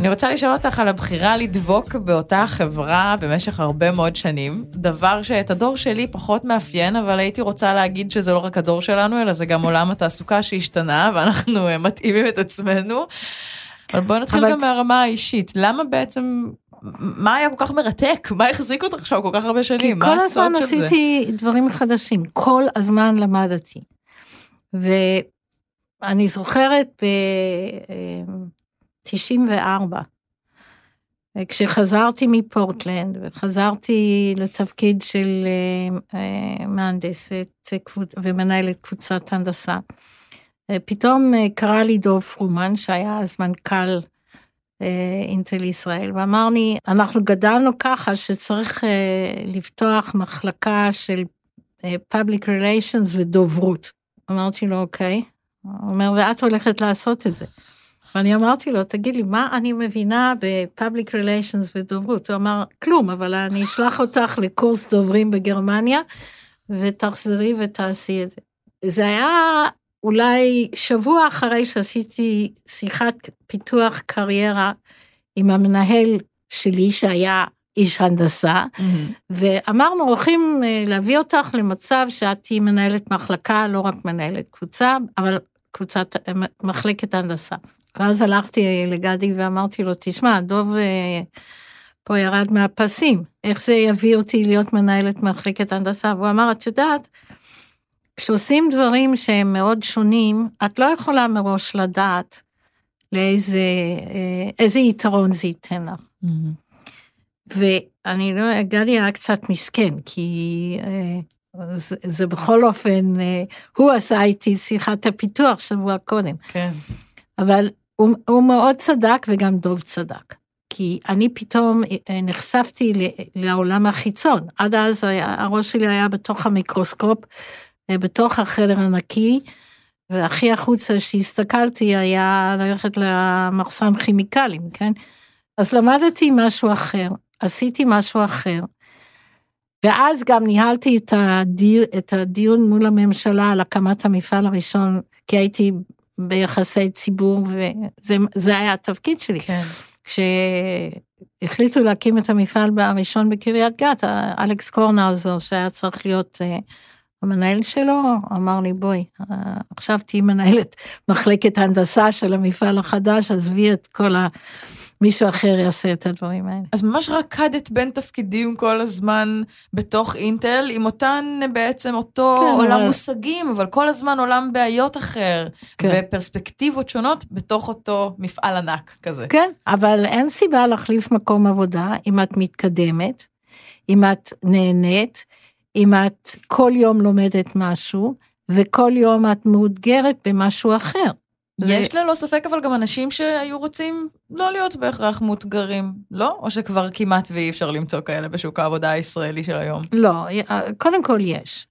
[SPEAKER 3] אני רוצה לשאול אותך על הבחירה לדבוק באותה חברה במשך הרבה מאוד שנים, דבר שאת הדור שלי פחות מאפיין, אבל הייתי רוצה להגיד שזה לא רק הדור שלנו, אלא זה גם (laughs) עולם התעסוקה שהשתנה, ואנחנו אה, מתאימים את עצמנו. אבל בואי נתחיל
[SPEAKER 4] אבל-
[SPEAKER 3] גם מהרמה האישית. למה בעצם, מה היה כל כך מרתק? מה החזיק אותך שם כל כך הרבה
[SPEAKER 4] כי
[SPEAKER 3] שנים? מה
[SPEAKER 4] כל הזמן
[SPEAKER 3] הסוד של זה?
[SPEAKER 4] עשיתי דברים חדשים, כל הזמן למדתי. ואני זוכרת ב-94, כשחזרתי מפורטלנד וחזרתי לתפקיד של אה, אה, מהנדסת ומנהלת קבוצת הנדסה, אה, פתאום קרא לי דוב פרומן, שהיה אז מנכ"ל אינטל ישראל, ואמר לי, אנחנו גדלנו ככה שצריך לפתוח מחלקה של public relations ודוברות. אמרתי לו, אוקיי. הוא אומר, ואת הולכת לעשות את זה. ואני אמרתי לו, תגיד לי, מה אני מבינה ב-public relations ודוברות? הוא אמר, כלום, אבל אני אשלח אותך לקורס דוברים בגרמניה, ותחזרי ותעשי את זה. זה היה אולי שבוע אחרי שעשיתי שיחת פיתוח קריירה עם המנהל שלי, שהיה איש הנדסה,
[SPEAKER 3] מהמם.
[SPEAKER 4] ואמרנו, הולכים אה, להביא אותך למצב שאת תהיי מנהלת מחלקה, לא רק מנהלת קבוצה, אבל קבוצת, אה, מחלקת הנדסה. ואז הלכתי לגדי ואמרתי לו, תשמע, דוב אה, פה ירד מהפסים, איך זה יביא אותי להיות מנהלת מחלקת הנדסה? והוא אמר, את יודעת, כשעושים דברים שהם מאוד שונים, את לא יכולה מראש לדעת לאיזה אה, איזה יתרון זה ייתן לך.
[SPEAKER 3] מהמם.
[SPEAKER 4] ואני לא, גדי היה קצת מסכן, כי אה, זה, זה בכל אופן, הוא עשה איתי שיחת הפיתוח שבוע קודם,
[SPEAKER 3] כן.
[SPEAKER 4] אבל הוא, הוא מאוד צדק וגם דוב צדק. כי אני פתאום אה, נחשפתי לעולם החיצון. עד אז היה, הראש שלי היה בתוך המיקרוסקופ, אה, בתוך החדר הנקי, והכי החוצה שהסתכלתי היה ללכת למחסן כימיקלים, כן? אז למדתי משהו אחר, עשיתי משהו אחר. ואז גם ניהלתי את, הדיר, את הדיון מול הממשלה על הקמת המפעל הראשון, כי הייתי ביחסי ציבור, וזה זה היה התפקיד שלי.
[SPEAKER 3] כן.
[SPEAKER 4] כשהחליטו להקים את המפעל הראשון בקריית גת, אלכס קורנאוזר, שהיה צריך להיות אה, המנהל שלו, אמר לי, בואי, אה, עכשיו תהיי מנהלת מחלקת הנדסה של המפעל החדש, עזבי את כל ה... מישהו אחר יעשה את הדברים האלה.
[SPEAKER 3] אז ממש רקדת בין תפקידים כל הזמן בתוך אינטל, עם אותן בעצם אותו
[SPEAKER 4] כן,
[SPEAKER 3] עולם
[SPEAKER 4] אבל-
[SPEAKER 3] מושגים, אבל כל הזמן עולם בעיות אחר,
[SPEAKER 4] כן.
[SPEAKER 3] ופרספקטיבות שונות בתוך אותו מפעל ענק כזה.
[SPEAKER 4] כן, אבל אין סיבה להחליף מקום עבודה אם את מתקדמת, אם את נהנית, אם את כל יום לומדת משהו, וכל יום את מאותגרת במשהו אחר.
[SPEAKER 3] יש ללא ספק אבל גם אנשים שהיו רוצים לא להיות בהכרח מאותגרים, לא? או שכבר כמעט ואי אפשר למצוא כאלה בשוק העבודה הישראלי של היום.
[SPEAKER 4] לא, קודם כל יש.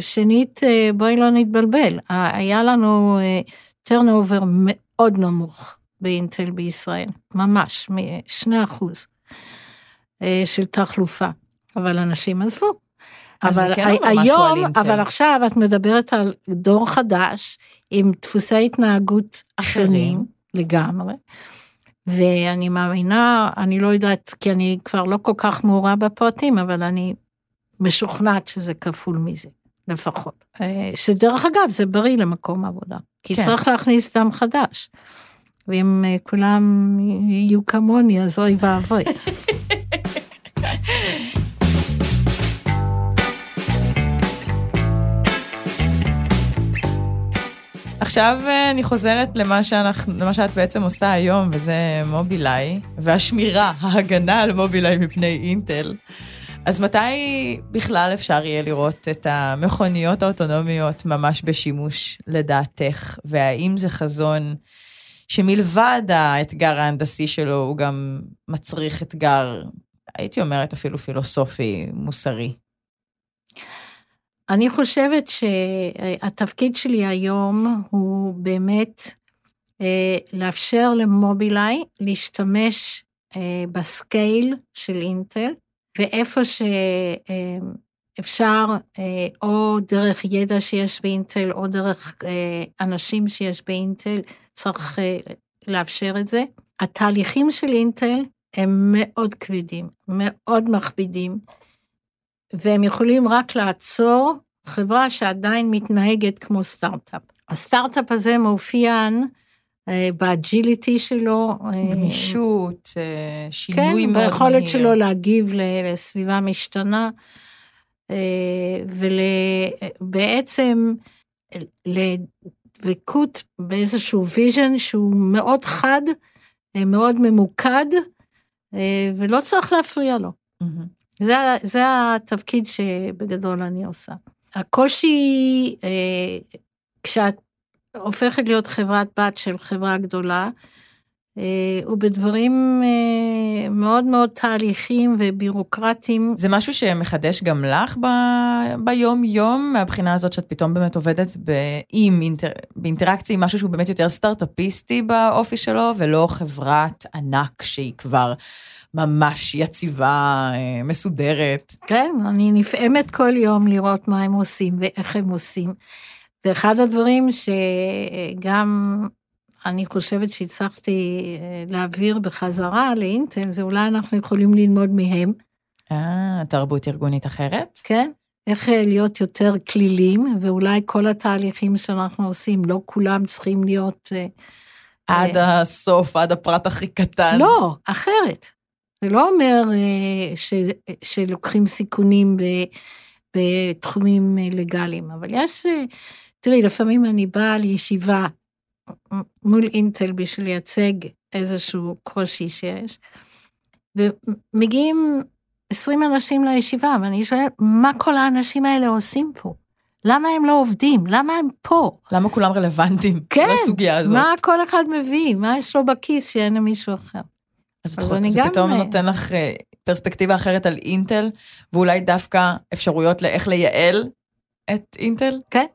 [SPEAKER 4] שנית, בואי לא נתבלבל, היה לנו turnover מאוד נמוך באינטל בישראל, ממש, שני אחוז של תחלופה, אבל אנשים עזבו. אבל
[SPEAKER 3] כן
[SPEAKER 4] היום. אבל עכשיו את מדברת על דור חדש עם דפוסי התנהגות
[SPEAKER 3] אחרים.
[SPEAKER 4] שונים לגמרי. ואני מאמינה, אני לא יודעת, כי אני כבר לא כל כך מעורה בפרטים, אבל אני משוכנעת שזה כפול מזה, לפחות. אה, שדרך אגב, זה בריא למקום עבודה, כי
[SPEAKER 3] כן.
[SPEAKER 4] צריך להכניס דם חדש. ואם אה, כולם יהיו כמוני, אז אוי ואבוי. (laughs)
[SPEAKER 3] עכשיו אה, אני חוזרת למה, שאנחנו, למה שאת בעצם עושה היום, וזה מובילאיי, והשמירה, (laughs) ההגנה על מובילאיי מפני אינטל. אז מתי בכלל אפשר יהיה לראות את המכוניות האוטונומיות ממש בשימוש לדעתך, והאם זה חזון שמלבד האתגר ההנדסי שלו, הוא גם מצריך אתגר, הייתי אומרת אפילו פילוסופי, מוסרי.
[SPEAKER 4] אני חושבת שהתפקיד שלי היום הוא באמת אה, לאפשר למובילאיי להשתמש אה, בסקייל של אינטל, ואיפה שאפשר, אה, או דרך ידע שיש באינטל, או דרך אנשים שיש באינטל, צריך לאפשר את זה. התהליכים של אינטל הם מאוד כבדים, מאוד מכבידים. והם יכולים רק לעצור חברה שעדיין מתנהגת כמו סטארט-אפ. הסטארט-אפ הזה מאופיין אה, ב agility שלו. אה,
[SPEAKER 3] גמישות, אה, שינוי
[SPEAKER 4] כן,
[SPEAKER 3] מאוד מהיר.
[SPEAKER 4] ביכולת שלו להגיב לסביבה משתנה, ובעצם לדבקות באיזשהו vision שהוא מאוד חד, מאוד ממוקד, ולא צריך להפריע לו.
[SPEAKER 3] מהמם.
[SPEAKER 4] זה, זה התפקיד שבגדול אני עושה. הקושי, אה, כשאת הופכת להיות חברת בת של חברה גדולה, אה, הוא בדברים אה, מאוד מאוד תהליכים ובירוקרטיים.
[SPEAKER 3] זה משהו שמחדש גם לך ב- ביום-יום, מהבחינה הזאת שאת פתאום באמת עובדת ב- עם אינטר... באינטראקציה עם משהו שהוא באמת יותר סטארט-אפיסטי באופי שלו, ולא חברת ענק שהיא כבר ממש יציבה, אה, מסודרת.
[SPEAKER 4] כן, אני נפעמת כל יום לראות מה הם עושים ואיך הם עושים. ואחד הדברים שגם אני חושבת שהצלחתי אה, להעביר בחזרה לאינטל, זה אולי אנחנו יכולים ללמוד מהם,
[SPEAKER 3] אה, תרבות ארגונית אחרת?
[SPEAKER 4] כן? איך אה, להיות יותר כלילים, ואולי כל התהליכים שאנחנו עושים, לא כולם צריכים להיות... אה,
[SPEAKER 3] עד הסוף, עד הפרט הכי קטן.
[SPEAKER 4] לא, אחרת. זה לא אומר אה, ש, שלוקחים סיכונים ב, בתחומים אה, לגאליים, אבל יש, אה, תראי, לפעמים אני באה לישיבה מול אינטל בשביל לייצג איזשהו קושי שיש, ומגיעים 20 אנשים לישיבה, ואני שואלת, מה כל האנשים האלה עושים פה? למה הם לא עובדים? למה הם פה?
[SPEAKER 3] למה כולם רלוונטיים
[SPEAKER 4] כן,
[SPEAKER 3] לסוגיה הזאת?
[SPEAKER 4] מה כל אחד מביא? מה יש לו בכיס שאין למישהו אחר?
[SPEAKER 3] אז,
[SPEAKER 4] אז
[SPEAKER 3] את,
[SPEAKER 4] אני
[SPEAKER 3] זה
[SPEAKER 4] גם-
[SPEAKER 3] פתאום נותן לך אה, פרספקטיבה אחרת על אינטל, ואולי דווקא אפשרויות לאיך לייעל את אינטל?
[SPEAKER 4] כן.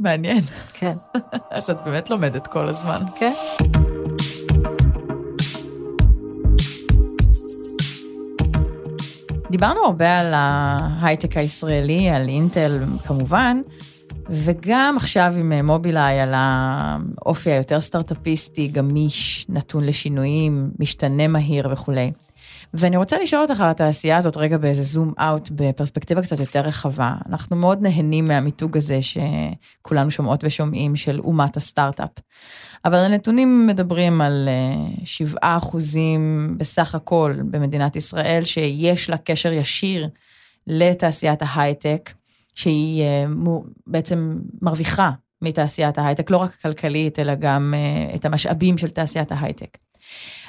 [SPEAKER 3] מעניין.
[SPEAKER 4] כן, (laughs)
[SPEAKER 3] אז את באמת לומדת כל הזמן.
[SPEAKER 4] כן.
[SPEAKER 3] דיברנו הרבה על ההייטק הישראלי, על אינטל כמובן, וגם עכשיו עם אה, מובילאיי על האופי היותר סטארט-אפיסטי, גמיש, נתון לשינויים, משתנה מהיר וכולי. ואני רוצה לשאול אותך על התעשייה הזאת רגע באיזה זום אאוט, בפרספקטיבה קצת יותר רחבה. אנחנו מאוד נהנים מהמיתוג הזה שכולנו שומעות ושומעים של אומת הסטארט-אפ. אבל הנתונים מדברים על אה, 7 אחוזים בסך הכל במדינת ישראל, שיש לה קשר ישיר לתעשיית ההייטק, שהיא אה, בעצם מרוויחה מתעשיית ההייטק, לא רק כלכלית, אלא גם אה, את המשאבים של תעשיית ההייטק.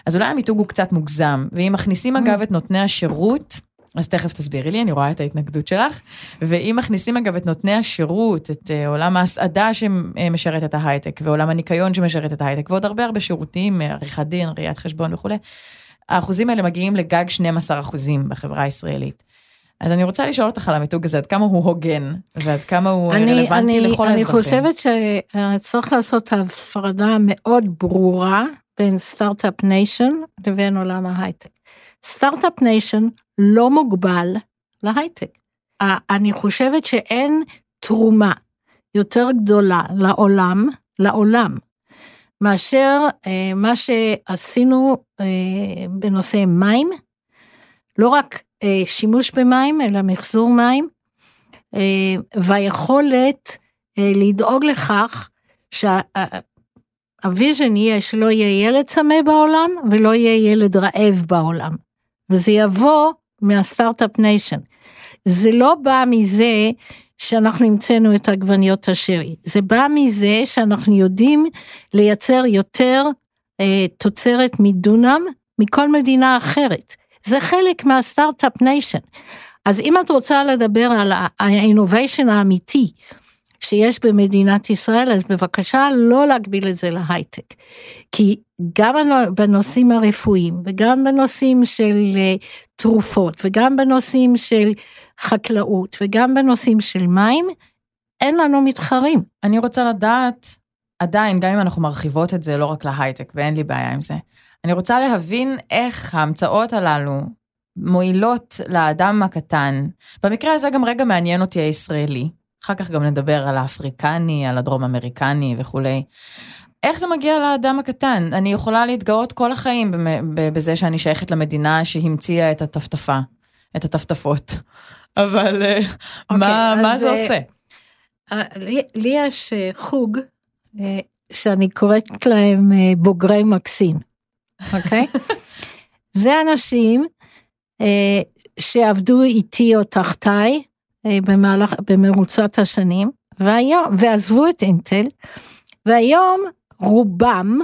[SPEAKER 3] אז אולי המיתוג הוא קצת מוגזם, ואם מכניסים אגב את נותני השירות, אז תכף תסבירי לי, אני רואה את ההתנגדות שלך, ואם מכניסים אגב את נותני השירות, את אה, עולם ההסעדה שמשרת את ההייטק, ועולם הניקיון שמשרת את ההייטק, ועוד הרבה הרבה שירותים, עריכת דין, ראיית חשבון וכולי, האחוזים האלה מגיעים לגג 12 אחוזים בחברה הישראלית. אז אני רוצה לשאול אותך על המיתוג הזה, עד כמה הוא הוגן, ועד כמה הוא
[SPEAKER 4] אני,
[SPEAKER 3] רלוונטי
[SPEAKER 4] אני,
[SPEAKER 3] לכל
[SPEAKER 4] אני
[SPEAKER 3] האזרחים.
[SPEAKER 4] חושבת שצריך לעשות הפרדה מאוד ברורה בין start-up nation לבין עולם ההייטק. start-up nation לא מוגבל להייטק. אני חושבת שאין תרומה יותר גדולה לעולם, לעולם, מאשר אה, מה שעשינו אה, בנושא מים, לא רק שימוש במים, אלא מחזור מים, אה, והיכולת אה, לדאוג לכך שה vision יהיה שלא יהיה ילד צמא בעולם ולא יהיה ילד רעב בעולם. וזה יבוא מה start-up nation. זה לא בא מזה שאנחנו המצאנו את עגבניות השרי, זה בא מזה שאנחנו יודעים לייצר יותר אה, תוצרת מדונם מכל מדינה אחרת. זה חלק מה start-up nation. אז אם את רוצה לדבר על האינוביישן האמיתי שיש במדינת ישראל, אז בבקשה לא להגביל את זה להייטק. כי גם בנושאים הרפואיים וגם בנושאים של אה, תרופות וגם בנושאים של חקלאות וגם בנושאים של מים, אין לנו מתחרים.
[SPEAKER 3] אני רוצה לדעת, עדיין, גם אם אנחנו מרחיבות את זה לא רק להייטק, ואין לי בעיה עם זה, אני רוצה להבין איך ההמצאות הללו מועילות לאדם הקטן. במקרה הזה גם רגע מעניין אותי הישראלי. אחר כך גם נדבר על האפריקני, על הדרום אמריקני וכולי. איך זה מגיע לאדם הקטן? אני יכולה להתגאות כל החיים בזה שאני שייכת למדינה שהמציאה את הטפטפה, את הטפטפות. (laughs) אבל okay, אה, מה, אוקיי, מה זה עושה?
[SPEAKER 4] אה, לי, לי יש אה, חוג שאני קוראת להם בוגרי מקסין, אוקיי? Okay? זה אנשים שעבדו איתי או תחתיי במהלך, במרוצת השנים, והיום, ועזבו את אינטל, והיום רובם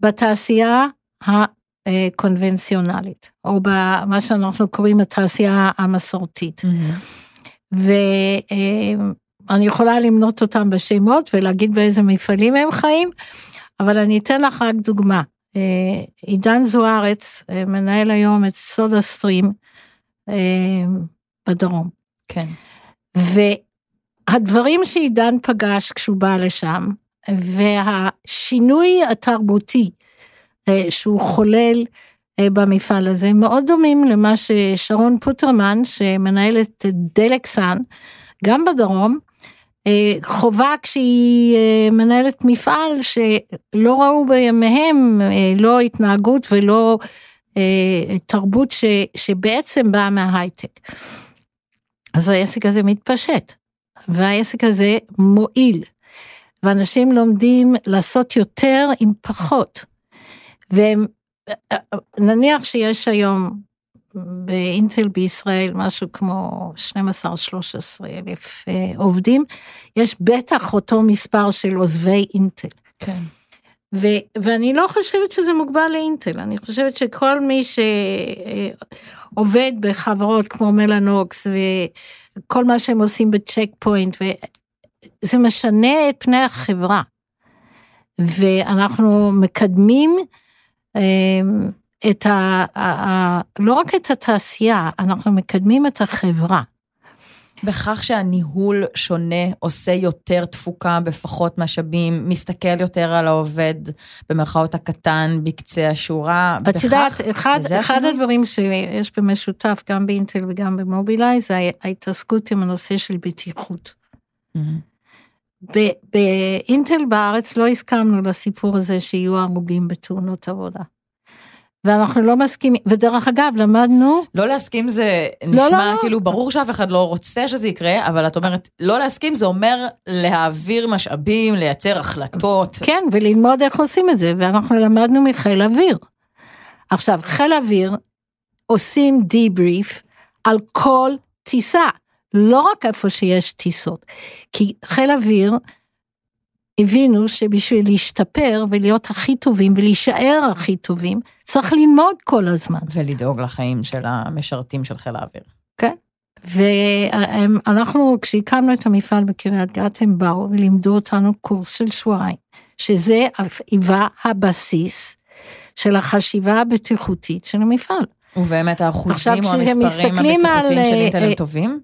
[SPEAKER 4] בתעשייה הקונבנציונלית, או במה שאנחנו קוראים התעשייה המסורתית. Mm-hmm. ואני יכולה למנות אותם בשמות ולהגיד באיזה מפעלים הם חיים, אבל אני אתן לך רק דוגמה. עידן זוארץ מנהל היום את סודה סטרים בדרום.
[SPEAKER 3] כן.
[SPEAKER 4] והדברים שעידן פגש כשהוא בא לשם, והשינוי התרבותי אה, שהוא חולל אה, במפעל הזה מאוד דומים למה ששרון פוטרמן שמנהלת את דלקסן גם בדרום אה, חובה כשהיא מנהלת מפעל שלא ראו בימיהם לא התנהגות ולא תרבות ש, שבעצם באה מההייטק. אז העסק הזה מתפשט והעסק הזה מועיל ואנשים לומדים לעשות יותר עם פחות. ונניח שיש היום באינטל בישראל משהו כמו 12-13 אלף אה, עובדים, יש בטח אותו מספר של עוזבי אינטל.
[SPEAKER 3] כן.
[SPEAKER 4] ו- ואני לא חושבת שזה מוגבל לאינטל, אני חושבת שכל מי שעובד בחברות כמו מלאנוקס וכל מה שהם עושים בצ'ק פוינט זה משנה את פני החברה. ואנחנו מקדמים אמ, את ה, ה, לא רק את התעשייה, אנחנו מקדמים את החברה.
[SPEAKER 3] בכך שהניהול שונה, עושה יותר תפוקה בפחות משאבים, מסתכל יותר על העובד במרכאות הקטן בקצה השורה.
[SPEAKER 4] את יודעת, אחד, אחד הדברים שיש במשותף גם באינטל וגם במובילאיי זה ההתעסקות עם הנושא של בטיחות. Mm-hmm. באינטל בארץ לא הסכמנו לסיפור הזה שיהיו הרוגים בתאונות עבודה. ואנחנו לא מסכימים, ודרך אגב, למדנו...
[SPEAKER 3] לא להסכים זה נשמע לא, לא, לא. כאילו ברור שאף אחד לא רוצה שזה יקרה, אבל את אומרת, לא להסכים זה אומר להעביר משאבים, לייצר החלטות.
[SPEAKER 4] כן, וללמוד איך עושים את זה, ואנחנו למדנו מחיל אוויר. עכשיו, חיל אוויר עושים דיבריף על כל טיסה. לא רק איפה שיש טיסות, כי חיל אוויר הבינו שבשביל להשתפר ולהיות הכי טובים ולהישאר הכי טובים, צריך ללמוד כל הזמן.
[SPEAKER 3] ולדאוג לחיים של המשרתים של חיל האוויר.
[SPEAKER 4] כן. ואנחנו, כשהקמנו את המפעל בקריית גת, הם באו ולימדו אותנו קורס של שבועיים, שזה היווה הבסיס של החשיבה הבטיחותית של המפעל.
[SPEAKER 3] ובאמת האחוזים או המספרים הבטיחותיים של אינטל הם טובים?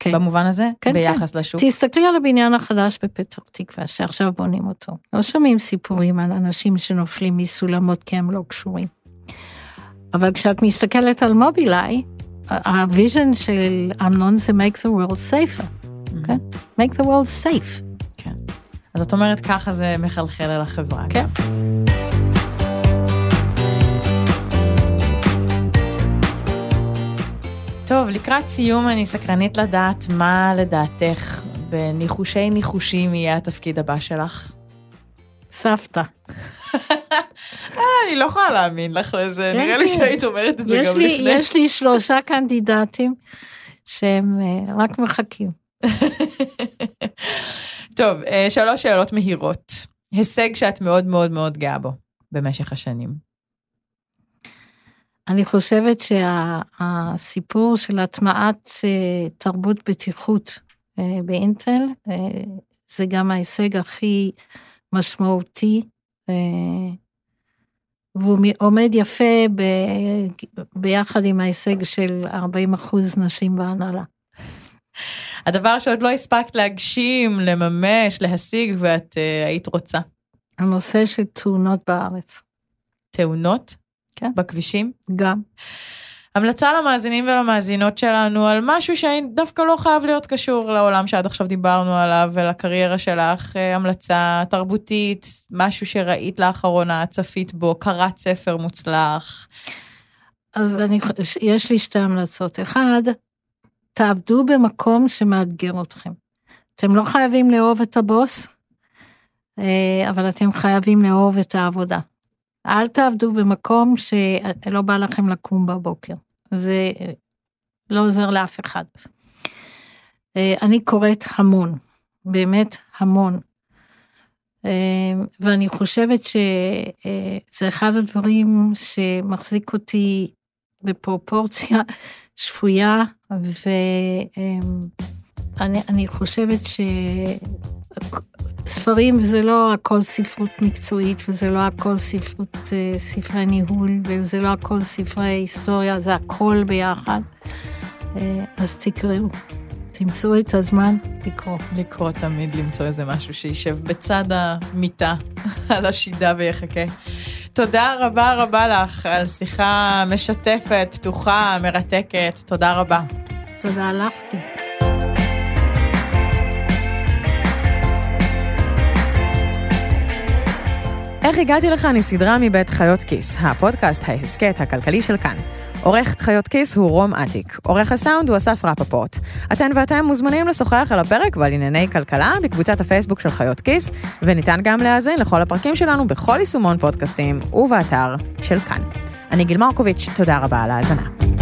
[SPEAKER 3] כן. במובן הזה? כן, ביחס כן. לשוק?
[SPEAKER 4] תסתכלי על הבניין החדש בפתח תקווה, שעכשיו בונים אותו. לא שומעים סיפורים על אנשים שנופלים מסולמות כי הם לא קשורים. אבל כשאת מסתכלת על מובילאיי, ה vision של אמנון זה make the world safer, mm-hmm. כן? make the world safe.
[SPEAKER 3] כן. אז את אומרת ככה זה מחלחל אל החברה.
[SPEAKER 4] כן.
[SPEAKER 3] טוב, לקראת סיום אני סקרנית לדעת מה לדעתך בניחושי ניחושים יהיה התפקיד הבא שלך.
[SPEAKER 4] סבתא.
[SPEAKER 3] אה, אני לא יכולה להאמין לך לזה,
[SPEAKER 4] כן,
[SPEAKER 3] נראה לי
[SPEAKER 4] כן.
[SPEAKER 3] שהיית אומרת את זה גם לפני.
[SPEAKER 4] יש לי שלושה קנדידטים שהם אה, רק מחכים. (laughs)
[SPEAKER 3] טוב, אה, שלוש שאלות מהירות. הישג שאת מאוד מאוד מאוד גאה בו במשך השנים.
[SPEAKER 4] אני חושבת שהסיפור של הטמעת אה, תרבות בטיחות אה, באינטל, אה, זה גם ההישג הכי משמעותי, והוא עומד יפה ב, ביחד עם ההישג של 40 אחוז נשים בהנהלה.
[SPEAKER 3] הדבר שעוד לא הספקת להגשים, לממש, להשיג, ואת uh, היית רוצה.
[SPEAKER 4] הנושא של תאונות בארץ,
[SPEAKER 3] תאונות?
[SPEAKER 4] כן.
[SPEAKER 3] בכבישים?
[SPEAKER 4] גם.
[SPEAKER 3] המלצה למאזינים ולמאזינות שלנו על משהו שדווקא לא חייב להיות קשור לעולם שעד עכשיו דיברנו עליו ולקריירה שלך, אה, המלצה תרבותית, משהו שראית לאחרונה, צפית בו, קראת ספר מוצלח.
[SPEAKER 4] אז אני, יש לי שתי המלצות. אחד, תעבדו במקום שמאתגר אתכם. אתם לא חייבים לאהוב את הבוס, אה, אבל אתם חייבים לאהוב את העבודה. אל תעבדו במקום שלא בא לכם לקום בבוקר. זה אה, לא עוזר לאף אחד. אה, אני קוראת המון, באמת המון. אה, ואני חושבת שזה אחד הדברים שמחזיק אותי בפרופורציה שפויה, ואני אני חושבת שספרים זה לא הכל ספרות מקצועית, וזה לא הכל ספרות, אה, ספרי ניהול, וזה לא הכל ספרי היסטוריה, זה הכל ביחד. אה, אז תקראו, תמצאו את הזמן לקרוא.
[SPEAKER 3] לקרוא תמיד, למצוא איזה משהו שישב בצד המיטה (laughs) על השידה ויחכה. תודה רבה רבה לך על שיחה משתפת, פתוחה, מרתקת. תודה רבה.
[SPEAKER 4] תודה לך.
[SPEAKER 5] איך הגעתי לכאן היא סדרה מבית חיות כיס, הפודקאסט ההסכת הכלכלי של כאן. עורך חיות כיס הוא רום אטיק, עורך הסאונד הוא אסף רפפורט. אתן ואתם מוזמנים לשוחח על הפרק ועל ענייני כלכלה בקבוצת הפייסבוק של חיות כיס, וניתן גם להאזין לכל הפרקים שלנו בכל יישומון פודקאסטים ובאתר של כאן. אני גיל מרקוביץ', תודה רבה על ההאזנה.